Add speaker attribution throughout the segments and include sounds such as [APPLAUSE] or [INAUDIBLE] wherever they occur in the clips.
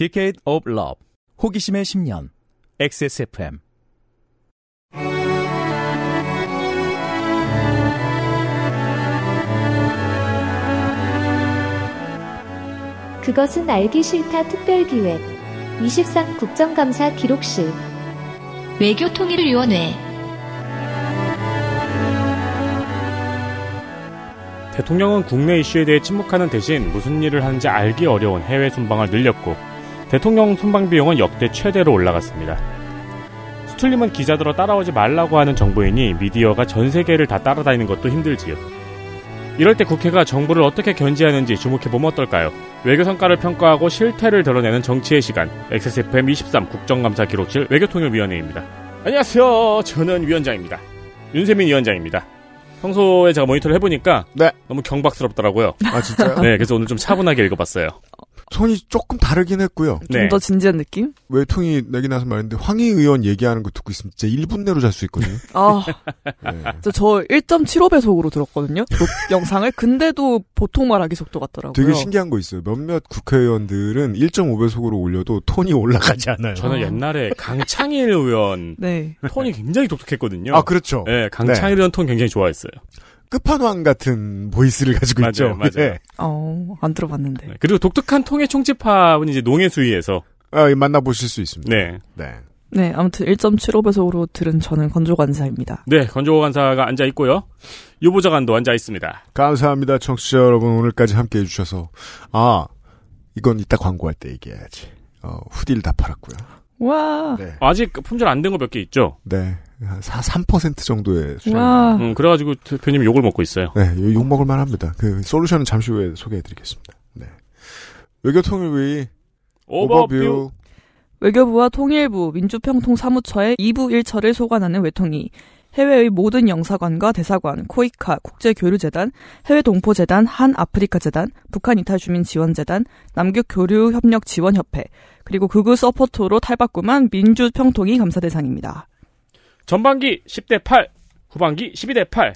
Speaker 1: Decade of Love 호기심의 10년 XSFM
Speaker 2: 그것은 알기 싫다 특별기획 23 국정감사 기록실.
Speaker 3: 외교통일위원회.
Speaker 4: 대통령은 국내 이슈에 대해 침묵하는 대신 무슨 일을 하는지 알기 어려운 해외 순방을 늘렸고 대통령 순방 비용은 역대 최대로 올라갔습니다. 수틀림은 기자들어 따라오지 말라고 하는 정부이니 미디어가 전 세계를 다 따라다니는 것도 힘들지요. 이럴 때 국회가 정부를 어떻게 견제하는지 주목해보면 어떨까요? 외교 성과를 평가하고 실태를 드러내는 정치의 시간 XSFM 23 국정감사 기록실 외교통일위원회입니다. 안녕하세요. 저는 위원장입니다. 윤세민 위원장입니다. 평소에 제가 모니터를 해보니까
Speaker 5: 네.
Speaker 4: 너무 경박스럽더라고요.
Speaker 5: 아 진짜요? [LAUGHS]
Speaker 4: 네, 그래서 오늘 좀 차분하게 읽어봤어요.
Speaker 5: 톤이 조금 다르긴 했고요.
Speaker 4: 네.
Speaker 6: 좀더 진지한 느낌?
Speaker 5: 외통이 내기 나서 말인데 황희 의원 얘기하는 거 듣고 있으면 진짜 1분 내로 잘 수 있거든요. [LAUGHS]
Speaker 6: 아,
Speaker 5: 네.
Speaker 6: 저, 저 1.75배속으로 들었거든요. 녹 [LAUGHS] 영상을. 근데도 보통 말하기 속도 같더라고요.
Speaker 5: 되게 신기한 거 있어요. 몇몇 국회의원들은 1.5배속으로 올려도 톤이 올라가지 않아요.
Speaker 4: 저는
Speaker 6: 아.
Speaker 4: 옛날에 강창일 의원
Speaker 6: 네.
Speaker 4: 톤이 굉장히 독특했거든요.
Speaker 5: 아 그렇죠.
Speaker 4: 네, 강창일 의원 톤 굉장히 좋아했어요.
Speaker 5: 끝판왕 같은 보이스를 가지고
Speaker 4: 맞아요,
Speaker 5: 있죠.
Speaker 4: 맞아요.
Speaker 5: 네.
Speaker 6: 어, 안 들어봤는데.
Speaker 4: 네, 그리고 독특한 통의 총집합은 이제 농해수위에서
Speaker 5: 아, 만나보실 수 있습니다.
Speaker 4: 네,
Speaker 5: 네.
Speaker 6: 네, 아무튼 1.75배속으로 들은 저는 건조관사입니다.
Speaker 4: 네 건조 간사가 앉아 있고요. 유보자관도 앉아 있습니다.
Speaker 5: 감사합니다, 청취자 여러분. 오늘까지 함께 해주셔서. 아, 이건 이따 광고할 때 얘기해야지. 어, 후디를 다 팔았고요.
Speaker 6: 와,
Speaker 5: 네.
Speaker 4: 아직 품절 안 된 거 몇 개 있죠.
Speaker 5: 네. 한 4, 3% 정도의.
Speaker 6: 와.
Speaker 4: 음, 그래가지고 대표님 욕을 먹고 있어요.
Speaker 5: 네, 요- 욕먹을 만합니다. 그, 솔루션은 잠시 후에 소개해드리겠습니다. 네. 외교통일회의 오버뷰.
Speaker 6: 외교부와 통일부, 민주평통사무처의 2부 1처를 소관하는 외통이 해외의 모든 영사관과 대사관, 코이카, 국제교류재단, 해외동포재단, 한아프리카재단, 북한 이탈주민지원재단, 남극교류협력지원협회, 그리고 극우 서포터로 탈바꿈한 민주평통이 감사 대상입니다.
Speaker 4: 전반기 10대 8, 후반기 12대 8.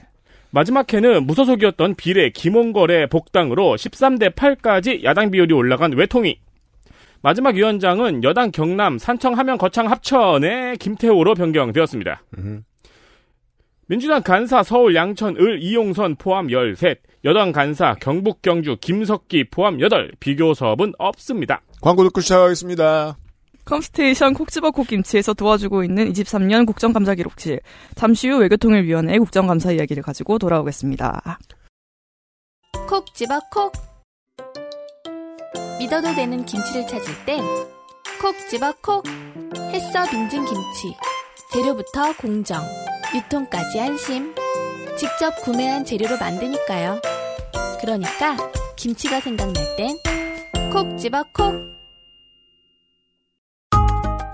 Speaker 4: 마지막 해는 무소속이었던 비례 김홍걸의 복당으로 13대 8까지 야당 비율이 올라간 외통위. 마지막 위원장은 여당 경남 산청 함양 거창 합천의 김태호로 변경되었습니다.
Speaker 5: 음.
Speaker 4: 민주당 간사 서울 양천 을 이용선 포함 13, 여당 간사 경북 경주 김석기 포함 8, 비교 수업은 없습니다.
Speaker 5: 광고 듣고 시작하겠습니다.
Speaker 6: 컴스테이션 콕집어콕 김치에서 도와주고 있는 23년 국정감사 기록실. 잠시 후 외교통일위원회 국정감사 이야기를 가지고 돌아오겠습니다.
Speaker 3: 콕 집어 콕. 믿어도 되는 김치를 찾을 땐 콕 집어 콕. 햇서 빙진 김치. 재료부터 공정 유통까지 안심. 직접 구매한 재료로 만드니까요. 그러니까 김치가 생각날 땐 콕 집어 콕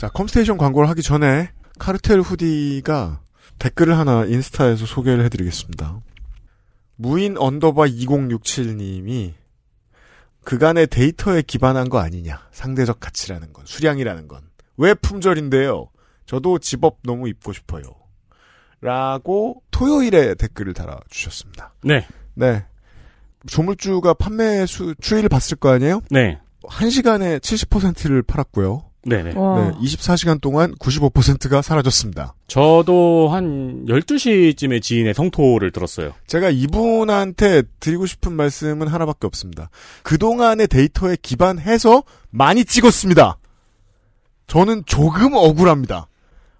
Speaker 5: 자, 컴스테이션 광고를 하기 전에 카르텔 hoodie가 댓글을 하나 인스타에서 소개를 해드리겠습니다. 무인 underbar 2067님이 그간의 데이터에 기반한 거 아니냐. 상대적 가치라는 건, 수량이라는 건. 왜 품절인데요? 저도 집업 너무 입고 싶어요. 라고 토요일에 댓글을 달아주셨습니다.
Speaker 4: 네,
Speaker 5: 네. 조물주가 판매 수, 추이를 봤을 거 아니에요?
Speaker 4: 네,
Speaker 5: 1시간에 70%를 팔았고요.
Speaker 4: 네, 네.
Speaker 6: 와.
Speaker 5: 네, 24시간 동안 95%가 사라졌습니다.
Speaker 4: 저도 한 12시쯤에 지인의 성토를 들었어요.
Speaker 5: 제가 이분한테 드리고 싶은 말씀은 하나밖에 없습니다. 그동안의 데이터에 기반해서 많이 찍었습니다. 저는 조금 억울합니다.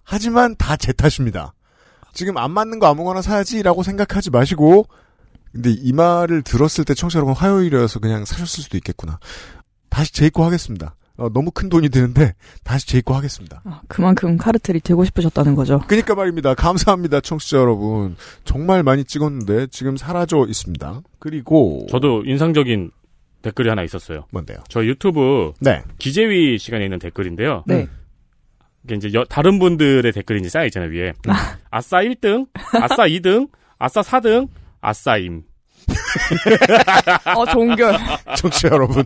Speaker 5: 하지만 다 제 탓입니다. 지금 안 맞는 거 아무거나 사야지라고 생각하지 마시고 근데 이 말을 들었을 때 청취자 여러분 화요일이어서 그냥 사셨을 수도 있겠구나. 다시 재입고 하겠습니다. 어, 너무 큰 돈이 드는데 다시 재입고 하겠습니다.
Speaker 6: 아, 그만큼 카르텔이 되고 싶으셨다는 거죠.
Speaker 5: 그니까 말입니다. 감사합니다, 청취자 여러분. 정말 많이 찍었는데 지금 사라져 있습니다. 그리고
Speaker 4: 저도 인상적인 댓글이 하나 있었어요.
Speaker 5: 뭔데요?
Speaker 4: 저 유튜브
Speaker 5: 네.
Speaker 4: 기재위 시간에 있는 댓글인데요.
Speaker 6: 네.
Speaker 4: 이게 이제 여- 다른 분들의 댓글이 이제 쌓여 있잖아요 위에. [LAUGHS] 아싸 1등, 아싸 2등, 아싸 4등, 아싸임.
Speaker 6: 어, 종결. [LAUGHS]
Speaker 5: 청취자 여러분.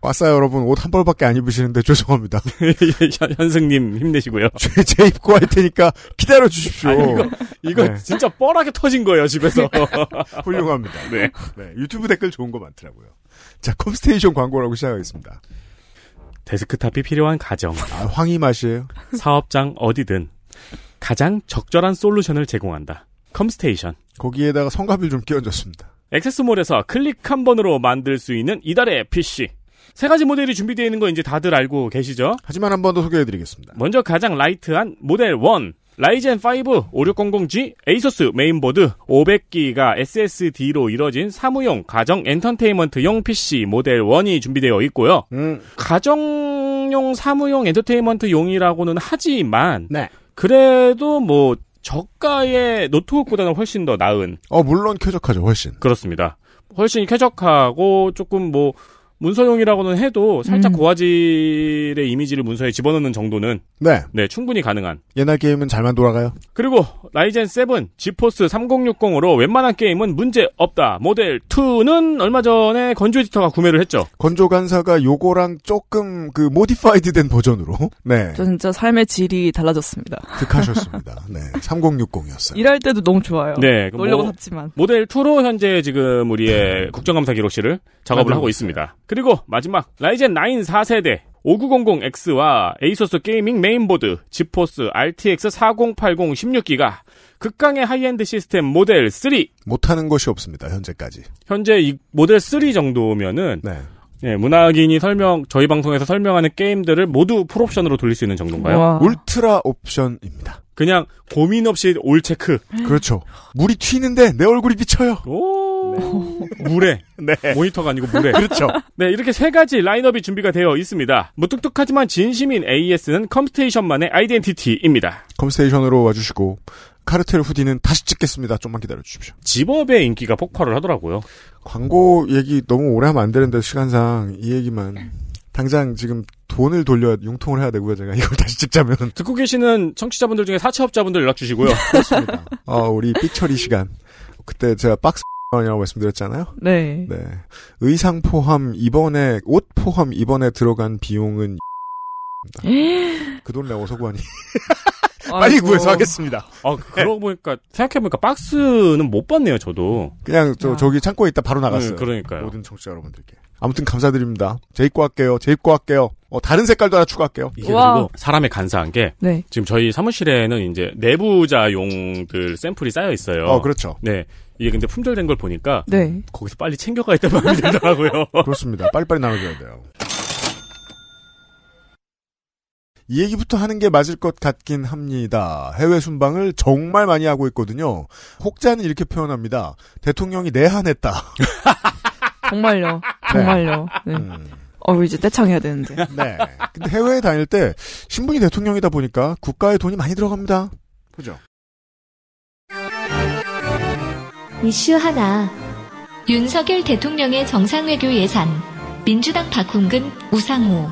Speaker 5: 왔어요, 여러분. 옷 한 벌밖에 안 입으시는데 죄송합니다.
Speaker 4: 현- [LAUGHS] 현승님 힘내시고요. [LAUGHS]
Speaker 5: 제, 제 입고 할 테니까 기다려 주십시오.
Speaker 4: 아, 이거 이거
Speaker 5: 네.
Speaker 4: 진짜 뻘하게 터진 거예요 집에서. [LAUGHS]
Speaker 5: 훌륭합니다.
Speaker 4: 네.
Speaker 5: 네, 유튜브 댓글 좋은 거 많더라고요. 자, 컴스테이션 광고라고 시작하겠습니다.
Speaker 4: 데스크탑이 필요한 가정,
Speaker 5: 아, 황희 맛이에요.
Speaker 4: 사업장 어디든 가장 적절한 솔루션을 제공한다. 컴스테이션.
Speaker 5: 거기에다가 성가비를 좀 끼얹었습니다.
Speaker 4: 액세스몰에서 클릭 한 번으로 만들 수 있는 이달의 PC. 세 가지 모델이 준비되어 있는 거 이제 다들 알고 계시죠?
Speaker 5: 하지만 한 번 더 소개해드리겠습니다.
Speaker 4: 먼저 가장 light한 모델 1. 라이젠 5 5600G ASUS 메인보드 500기가 SSD로 이뤄진 사무용 가정 엔터테인먼트용 PC 모델 1이 준비되어 있고요.
Speaker 5: 음,
Speaker 4: 가정용 사무용 엔터테인먼트용이라고는 하지만
Speaker 5: 네.
Speaker 4: 그래도 뭐 저가의 노트북보다는 훨씬 더 나은
Speaker 5: 어, 물론 쾌적하죠, 훨씬.
Speaker 4: 그렇습니다. 훨씬 쾌적하고 조금 뭐 문서용이라고는 해도 살짝
Speaker 6: 음.
Speaker 4: 고화질의 이미지를 문서에 집어넣는 정도는
Speaker 5: 네.
Speaker 4: 네 충분히 가능한.
Speaker 5: 옛날 게임은 잘만 돌아가요.
Speaker 4: 그리고 Ryzen 7 GeForce 3060으로 웬만한 게임은 문제 없다. 모델 2는 얼마 전에 건조 에디터가 구매를 했죠.
Speaker 5: 건조 간사가 요거랑 조금 그 modified 된 버전으로 네
Speaker 6: 저 진짜 삶의 질이 달라졌습니다.
Speaker 5: 득하셨습니다. 네 3060이었어요.
Speaker 6: 일할 때도 너무 좋아요.
Speaker 4: 네,
Speaker 6: 놀려고
Speaker 4: 뭐-
Speaker 6: 샀지만.
Speaker 4: 모델 2로 현재 지금 우리의 국정감사 기록실을 작업을
Speaker 5: 만들고
Speaker 4: 하고 있습니다. 그리고 마지막 Ryzen 9 4세대 5900X와 ASUS gaming 메인보드 GeForce RTX 4080 16기가 극강의 하이엔드 시스템 모델 3
Speaker 5: 못하는 것이 없습니다. 현재까지.
Speaker 4: 현재 이 모델 3 정도면은
Speaker 5: 네.
Speaker 4: 예, 문학인이 설명 저희 방송에서 설명하는 게임들을 모두 full 옵션으로 돌릴 수 있는 정도인가요?
Speaker 6: 와.
Speaker 5: 울트라 옵션입니다.
Speaker 4: 그냥 고민 없이 all 체크.
Speaker 5: 그렇죠. 물이 튀는데 내 얼굴이 비쳐요.
Speaker 4: 오 물에 [LAUGHS]
Speaker 5: 네.
Speaker 4: 모니터가 아니고 물에.
Speaker 5: 그렇죠.
Speaker 4: 네, 이렇게 세 가지 라인업이 준비가 되어 있습니다. 무뚝뚝하지만 진심인 AS는 컴스테이션만의 아이덴티티입니다.
Speaker 5: 컴스테이션으로 와주시고 카르텔 hoodie는 다시 찍겠습니다. 좀만 기다려 주십시오.
Speaker 4: zip-up의 인기가 폭발을 하더라고요.
Speaker 5: 광고 얘기 너무 오래 하면 안 되는데 시간상 이 얘기만 당장 지금 돈을 돌려 융통을 해야 되고요. 제가 [LAUGHS] 이걸 다시 찍자면
Speaker 4: 듣고 계시는 청취자분들 중에 사채업자분들 연락 주시고요.
Speaker 5: 그렇습니다. 어, 우리 삐처리 시간 그때 제가 박스 이라고 말씀드렸잖아요.
Speaker 6: 네.
Speaker 5: 네. 의상 포함 이번에 옷 포함 이번에 들어간 비용은 [GASPS] 그 돈 내고 서구하니 빨리
Speaker 6: 아이고.
Speaker 5: 구해서 하겠습니다.
Speaker 4: 아, 그러고 보니까, 생각해 보니까 박스는 못 봤네요, 저도.
Speaker 5: 그냥 저
Speaker 6: 야.
Speaker 5: 저기 창고에 있다 바로 나갔어요.
Speaker 4: 음, 그러니까요.
Speaker 5: 모든 청취자 여러분들께. 아무튼 감사드립니다. 제 입고 할게요. 제 입고 할게요. 어, 다른 색깔도 하나 추가할게요.
Speaker 4: 이게
Speaker 6: 와.
Speaker 4: 그리고 사람의 간사한 게,
Speaker 6: 네.
Speaker 4: 지금 저희 사무실에는 이제 내부자용들 샘플이 쌓여 있어요.
Speaker 5: 어, 그렇죠.
Speaker 4: 네. 이게 근데 품절된 걸 보니까,
Speaker 6: 네.
Speaker 4: 거기서 빨리 챙겨가야 될 마음이 들더라고요. [LAUGHS]
Speaker 5: 그렇습니다. 빨리빨리 나눠줘야 돼요. 이 얘기부터 하는 게 맞을 것 같긴 합니다. 해외 순방을 정말 많이 하고 있거든요. 혹자는 이렇게 표현합니다. 대통령이 내한했다. [LAUGHS]
Speaker 6: 정말요. 정말요. 네.
Speaker 5: 음,
Speaker 6: 어, 이제 떼창해야 되는데. [LAUGHS]
Speaker 5: 네. 근데 해외에 다닐 때 신분이 대통령이다 보니까 국가에 돈이 많이 들어갑니다. 그죠?
Speaker 2: 이슈 하나. 윤석열 대통령의 정상외교 예산. 민주당 박홍근, 우상호.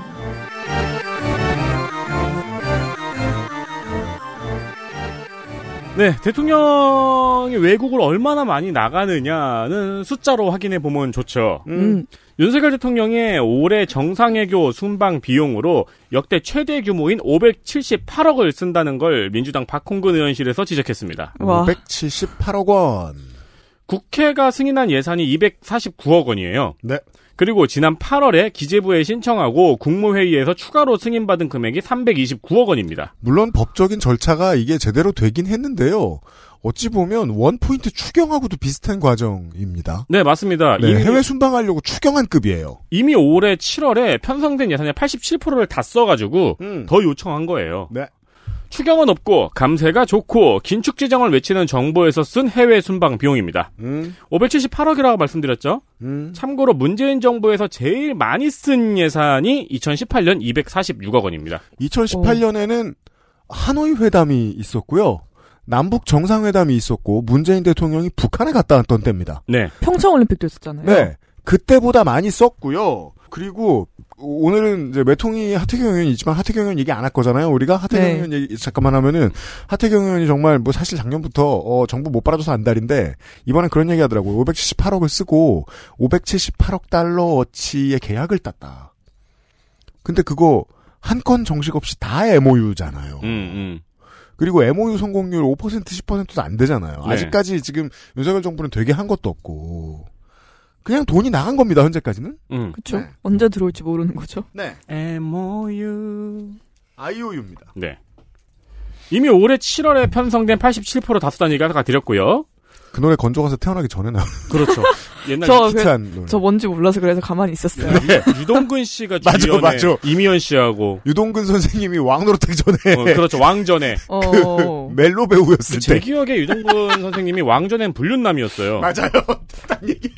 Speaker 4: 네, 대통령이 외국을 얼마나 많이 나가느냐는 숫자로 확인해 보면 좋죠.
Speaker 6: 음.
Speaker 4: 윤석열 대통령의 올해 정상외교 순방 비용으로 역대 최대 규모인 578억을 쓴다는 걸 민주당 박홍근 의원실에서 지적했습니다.
Speaker 6: 와.
Speaker 5: 578억 원.
Speaker 4: 국회가 승인한 예산이 249억 원이에요.
Speaker 5: 네.
Speaker 4: 그리고 지난 8월에 기재부에 신청하고 국무회의에서 추가로 승인받은 금액이 329억 원입니다.
Speaker 5: 물론 법적인 절차가 이게 제대로 되긴 했는데요. 어찌 보면 원포인트 추경하고도 비슷한 과정입니다.
Speaker 4: 네, 맞습니다.
Speaker 5: 네, 해외 순방하려고 추경한 급이에요.
Speaker 4: 이미 올해 7월에 편성된 예산의 87%를 다 써가지고 더 요청한 거예요.
Speaker 5: 네.
Speaker 4: 추경은 없고 감세가 좋고 긴축 재정을 외치는 정부에서 쓴 해외 순방 비용입니다.
Speaker 5: 음,
Speaker 4: 578억이라고 말씀드렸죠.
Speaker 5: 음.
Speaker 4: 참고로 문재인 정부에서 제일 많이 쓴 예산이 2018년 246억 원입니다.
Speaker 5: 2018년에는 하노이 회담이 있었고요. 남북 정상회담이 있었고 문재인 대통령이 북한에 갔다 왔던 때입니다.
Speaker 4: 네.
Speaker 6: 평창 올림픽도 있었잖아요.
Speaker 5: 네. 그때보다 많이 썼고요. 그리고 오늘은 이제 매통이 하태경 의원이지만 하태경 의원 얘기 안 할 거잖아요. 우리가 하태경
Speaker 6: 네.
Speaker 5: 의원 얘기 잠깐만 하면은 하태경 의원이 정말 뭐 사실 작년부터 어 정부 못 빨아줘서 안달인데 이번엔 그런 얘기 하더라고요. 578억을 쓰고 578억 달러어치의 계약을 땄다. 근데 그거 한 건 정식 없이 다 MOU잖아요.
Speaker 4: 음, 음.
Speaker 5: 그리고 MOU 성공률 5% 10%도 안 되잖아요.
Speaker 4: 네.
Speaker 5: 아직까지 지금 윤석열 정부는 되게 한 것도 없고 그냥 돈이 나간 겁니다. 현재까지는.
Speaker 4: 음.
Speaker 6: 그쵸?
Speaker 5: 네.
Speaker 6: 언제 들어올지 모르는 거죠.
Speaker 5: 네.
Speaker 4: MOU.
Speaker 5: IOU입니다.
Speaker 4: 네. 이미 올해 7월에 편성된 87% 다수단 얘기 아까 드렸고요.
Speaker 5: 그 노래 건조가서 태어나기 전에 나
Speaker 4: 그렇죠. [LAUGHS] 옛날
Speaker 6: 저, 그. 저 뭔지 몰라서 그래서 가만히 있었어요.
Speaker 4: 유동근 씨가 [LAUGHS]
Speaker 5: 맞아,
Speaker 4: 주연에
Speaker 5: 맞아.
Speaker 4: 이미연 씨하고
Speaker 5: 유동근 선생님이 왕노릇하기 전에
Speaker 4: 어, 그렇죠 왕전에 [LAUGHS]
Speaker 6: 어.
Speaker 5: 멜로 배우였을
Speaker 4: 제
Speaker 5: 때.
Speaker 4: 기억에 유동근 선생님이 왕전엔 불륜남이었어요.
Speaker 5: 맞아요. 딴 얘기.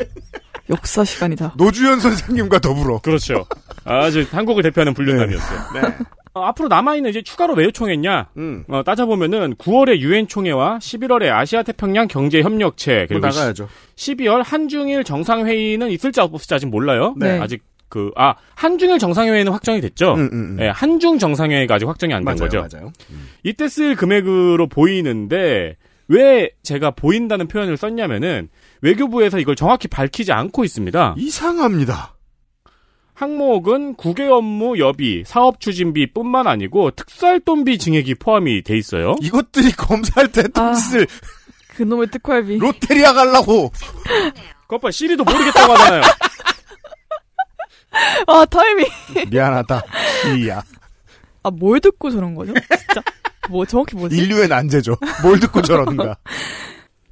Speaker 6: 역사 시간이다.
Speaker 5: 노주현 선생님과 더불어.
Speaker 4: 그렇죠. 아주 한국을 대표하는 불륜남이었어요.
Speaker 5: 네.
Speaker 4: 어, 앞으로 남아있는 이제 추가로 왜 요청했냐?
Speaker 5: 음.
Speaker 4: 어, 따져보면은 9월에 유엔 총회와 11월에 아시아 태평양 경제 협력체 그리고
Speaker 5: 뭐 나가야죠.
Speaker 4: 12월 한중일 정상회의는 있을지 없을지 아직 몰라요.
Speaker 6: 네.
Speaker 4: 아직 그 아 한중일 정상회의는 확정이 됐죠.
Speaker 5: 음, 음, 음.
Speaker 4: 네, 한중 정상회의가 아직 확정이 안된
Speaker 5: 맞아요,
Speaker 4: 거죠.
Speaker 5: 맞아요.
Speaker 4: 이때 쓸 금액으로 보이는데 왜 제가 보인다는 표현을 썼냐면은 외교부에서 이걸 정확히 밝히지 않고 있습니다.
Speaker 5: 이상합니다.
Speaker 4: 항목은 국외 업무 여비, 사업 추진비뿐만 아니고 특수활동비 증액이 포함이 돼 있어요.
Speaker 5: 이것들이 검사할 때
Speaker 6: 아.
Speaker 5: 뜻을
Speaker 6: 그놈의 특활비.
Speaker 5: 롯데리아 갈라고.
Speaker 4: 그것 시리도 모르겠다고 하잖아요.
Speaker 6: 아, 타이밍.
Speaker 5: 미안하다. 이야.
Speaker 6: 아, 뭘 듣고 저런 거죠? 진짜. 뭐, 정확히 뭐지?
Speaker 5: 인류의 난제죠. 뭘 듣고 저러는가.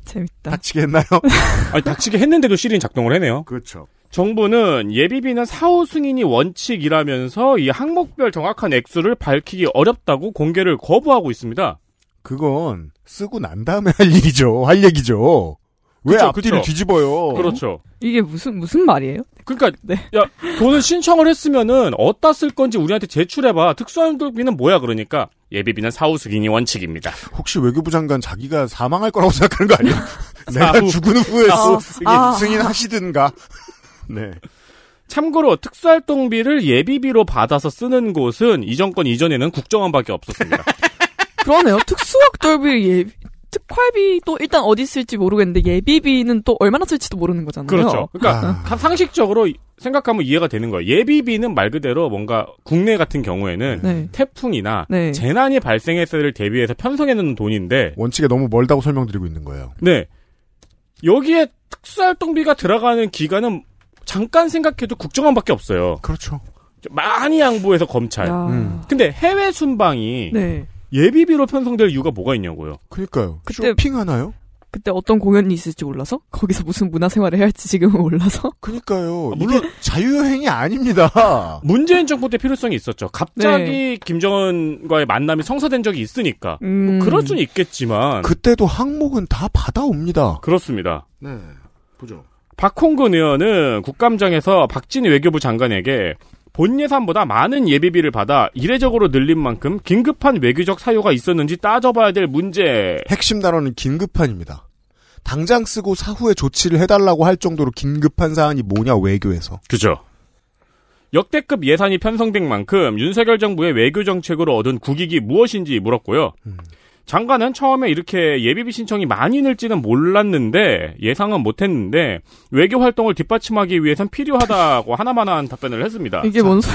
Speaker 6: 재밌다.
Speaker 5: 닥치게 했나요? [LAUGHS]
Speaker 4: 아니, 닥치게 했는데도 시리는 작동을 해네요.
Speaker 5: 그렇죠.
Speaker 4: 정부는 예비비는 사후 승인이 원칙이라면서 이 항목별 정확한 액수를 밝히기 어렵다고 공개를 거부하고 있습니다.
Speaker 5: 그건 쓰고 난 다음에 할 일이죠. 할 얘기죠. 왜
Speaker 4: 그쵸,
Speaker 5: 앞뒤를
Speaker 4: 그쵸.
Speaker 5: 뒤집어요?
Speaker 4: 그렇죠.
Speaker 6: 이게 무슨, 무슨 말이에요?
Speaker 4: 그러니까
Speaker 6: 네.
Speaker 4: 야 돈을 신청을 했으면은 어디다 쓸 건지 우리한테 제출해봐. 특수활동비는 뭐야 그러니까 예비비는 사후 승인이 원칙입니다.
Speaker 5: 혹시 외교부 장관 자기가 사망할 거라고 생각하는 거 아니에요? [LAUGHS] 내가. 죽은 후에
Speaker 6: 아,
Speaker 5: 승인,
Speaker 6: 아.
Speaker 5: 승인하시든가. [LAUGHS] 네.
Speaker 4: 참고로 특수활동비를 예비비로 받아서 쓰는 곳은 이 정권 이전에는 국정원밖에 없었습니다. [LAUGHS]
Speaker 6: 그러네요. 특수학돌비 예비, 특활비 또 일단 어디 쓸지 모르겠는데 예비비는 또 얼마나 쓸지도 모르는 거잖아요.
Speaker 4: 그렇죠. 그러니까
Speaker 5: 아.
Speaker 4: 가- 상식적으로 생각하면 이해가 되는 거예요. 예비비는 말 그대로 뭔가 국내 같은 경우에는
Speaker 6: 네.
Speaker 4: 태풍이나
Speaker 6: 네.
Speaker 4: 재난이 발생했을 를 대비해서 편성해 놓는 돈인데
Speaker 5: 원칙에 너무 멀다고 설명드리고 있는 거예요.
Speaker 4: 네. 여기에 특수활동비가 들어가는 기간은 잠깐 생각해도 국정원밖에 없어요.
Speaker 5: 그렇죠.
Speaker 4: 많이 양보해서 검찰.
Speaker 6: 야.
Speaker 5: 음.
Speaker 4: 근데 해외 순방이
Speaker 6: 네.
Speaker 4: 예비비로 편성될 이유가 뭐가 있냐고요.
Speaker 5: 그러니까요.
Speaker 6: 그때-
Speaker 5: 쇼핑 하나요?
Speaker 6: 그때 어떤 공연이 있을지 몰라서 거기서 무슨 문화생활을 해야 할지 지금은 몰라서
Speaker 5: 그러니까요.
Speaker 4: 아, 물론-
Speaker 5: 이게 자유여행이 아닙니다. [LAUGHS]
Speaker 4: 문재인 정부 때 필요성이 있었죠. 갑자기 김정은과의 만남이 성사된 적이 있으니까.
Speaker 6: 음.
Speaker 4: 그럴 수는 있겠지만
Speaker 5: 그때도 항목은 다 받아옵니다.
Speaker 4: 그렇습니다.
Speaker 5: 네. 보죠.
Speaker 4: 박홍근 의원은 국감장에서 박진희 외교부 장관에게 본 예산보다 많은 예비비를 받아 이례적으로 늘린 만큼 긴급한 외교적 사유가 있었는지 따져봐야 될 문제.
Speaker 5: 핵심 단어는 긴급한입니다. 당장 쓰고 사후에 조치를 해달라고 할 정도로 긴급한 사안이 뭐냐 외교에서.
Speaker 4: 그죠. 역대급 예산이 편성된 만큼 윤석열 정부의 외교 정책으로 얻은 국익이 무엇인지 물었고요.
Speaker 5: 음.
Speaker 4: 장관은 처음에 이렇게 예비비 신청이 많이 늘지는 몰랐는데 예상은 못했는데 외교 활동을 뒷받침하기 위해선 필요하다고 하나만한 답변을 했습니다.
Speaker 6: 이게 뭔 소리?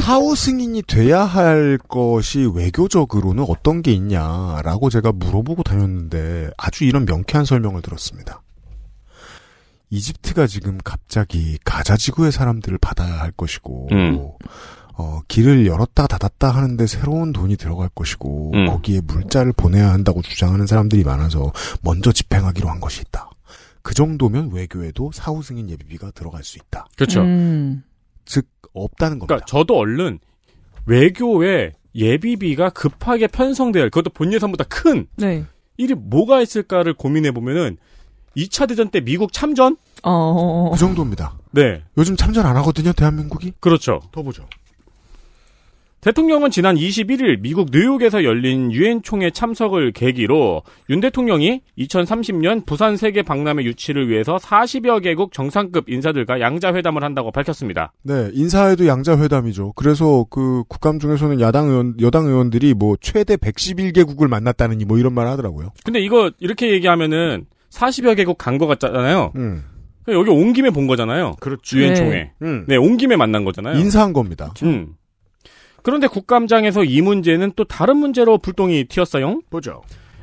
Speaker 5: 사후 승인이 돼야 할 것이 외교적으로는 어떤 게 있냐라고 제가 물어보고 다녔는데 아주 이런 명쾌한 설명을 들었습니다. 이집트가 지금 갑자기 가자 지구의 사람들을 받아야 할 것이고
Speaker 4: 음.
Speaker 5: 어, 길을 열었다 닫았다 하는데 새로운 돈이 들어갈 것이고
Speaker 4: 음.
Speaker 5: 거기에 물자를 보내야 한다고 주장하는 사람들이 많아서 먼저 집행하기로 한 것이 있다. 그 정도면 외교에도 사후 승인 예비비가 들어갈 수 있다.
Speaker 4: 그렇죠.
Speaker 6: 음.
Speaker 5: 즉 없다는 겁니다.
Speaker 4: 그러니까 저도 얼른 외교에 예비비가 급하게 할 그것도 본 예산보다 큰
Speaker 6: 네.
Speaker 4: 일이 뭐가 있을까를 고민해 보면은 2차 대전 때 미국 참전?
Speaker 6: 어.
Speaker 5: 그 정도입니다.
Speaker 4: 네.
Speaker 5: 요즘 참전 안 하거든요, 대한민국이.
Speaker 4: 그렇죠.
Speaker 5: 더 보죠.
Speaker 4: 대통령은 지난 21일 미국 뉴욕에서 열린 유엔 총회 참석을 계기로 윤 대통령이 2030년 부산 세계 박람회 유치를 위해서 40여 개국 정상급 인사들과 양자 회담을 한다고 밝혔습니다.
Speaker 5: 네, 인사에도 양자 회담이죠. 그래서 그 국감 중에서는 야당 의원, 여당 의원들이 뭐 최대 111개국을 만났다느니 뭐 이런 말 하더라고요.
Speaker 4: 근데 이거 이렇게 얘기하면은 40여 개국 간 것 같잖아요.
Speaker 5: 음,
Speaker 4: 여기 온 김에 본 거잖아요.
Speaker 5: 그렇죠.
Speaker 4: 유엔
Speaker 6: 네.
Speaker 4: 총회.
Speaker 5: 음.
Speaker 4: 네, 온 김에 만난 거잖아요.
Speaker 5: 인사한 겁니다.
Speaker 4: 음. 그런데 국감장에서 이 문제는 또 다른 문제로 불똥이 튀었어요.
Speaker 5: 보죠.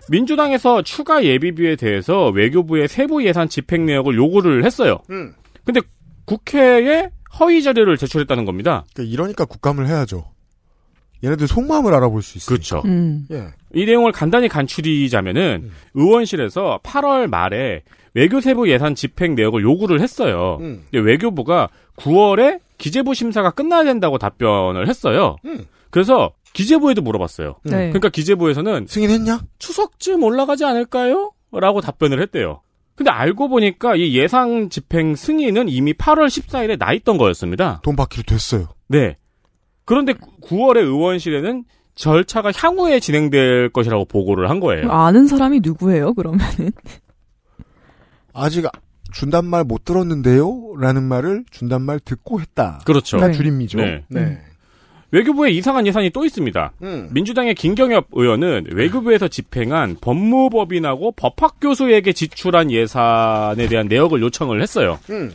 Speaker 4: 민주당에서 추가 예비비에 대해서 외교부의 세부 예산 집행 내역을 요구를 했어요.
Speaker 5: 음.
Speaker 4: 근데 국회에 허위 자료를 제출했다는 겁니다.
Speaker 5: 그러니까 이러니까 국감을 해야죠. 얘네들 속마음을 알아볼 수 있어요.
Speaker 4: 그렇죠.
Speaker 6: 음.
Speaker 5: 예.
Speaker 4: 이 내용을 간단히 간추리자면은
Speaker 5: 음.
Speaker 4: 의원실에서 8월 말에 외교 세부 예산 집행 내역을 요구를 했어요.
Speaker 5: 음.
Speaker 4: 근데 외교부가 9월에 기재부 심사가 끝나야 된다고 답변을 했어요.
Speaker 5: 음.
Speaker 4: 그래서 기재부에도 물어봤어요.
Speaker 5: 음.
Speaker 6: 네.
Speaker 4: 그러니까 기재부에서는
Speaker 5: 승인했냐?
Speaker 4: 추석쯤 올라가지 않을까요? 라고 답변을 했대요. 근데 알고 보니까 이 예상 집행 승인은 이미 8월 14일에 나 있던 거였습니다.
Speaker 5: 돈 받기로 됐어요.
Speaker 4: 네. 그런데 9월에 의원실에는 절차가 향후에 진행될 것이라고 보고를 한 거예요.
Speaker 6: 아는 사람이 누구예요, 그러면은?
Speaker 5: 아직 준단 말 못 들었는데요? 라는 말을 준단 말 듣고 했다.
Speaker 4: 그렇죠.
Speaker 5: 가
Speaker 6: 네.
Speaker 5: 줄임이죠.
Speaker 4: 네.
Speaker 5: 네.
Speaker 4: 외교부에 이상한 예산이 또 있습니다.
Speaker 5: 음.
Speaker 4: 민주당의 김경엽 의원은 외교부에서 집행한 법무법인하고 법학교수에게 지출한 예산에 대한 내역을 요청을 했어요.
Speaker 5: 음.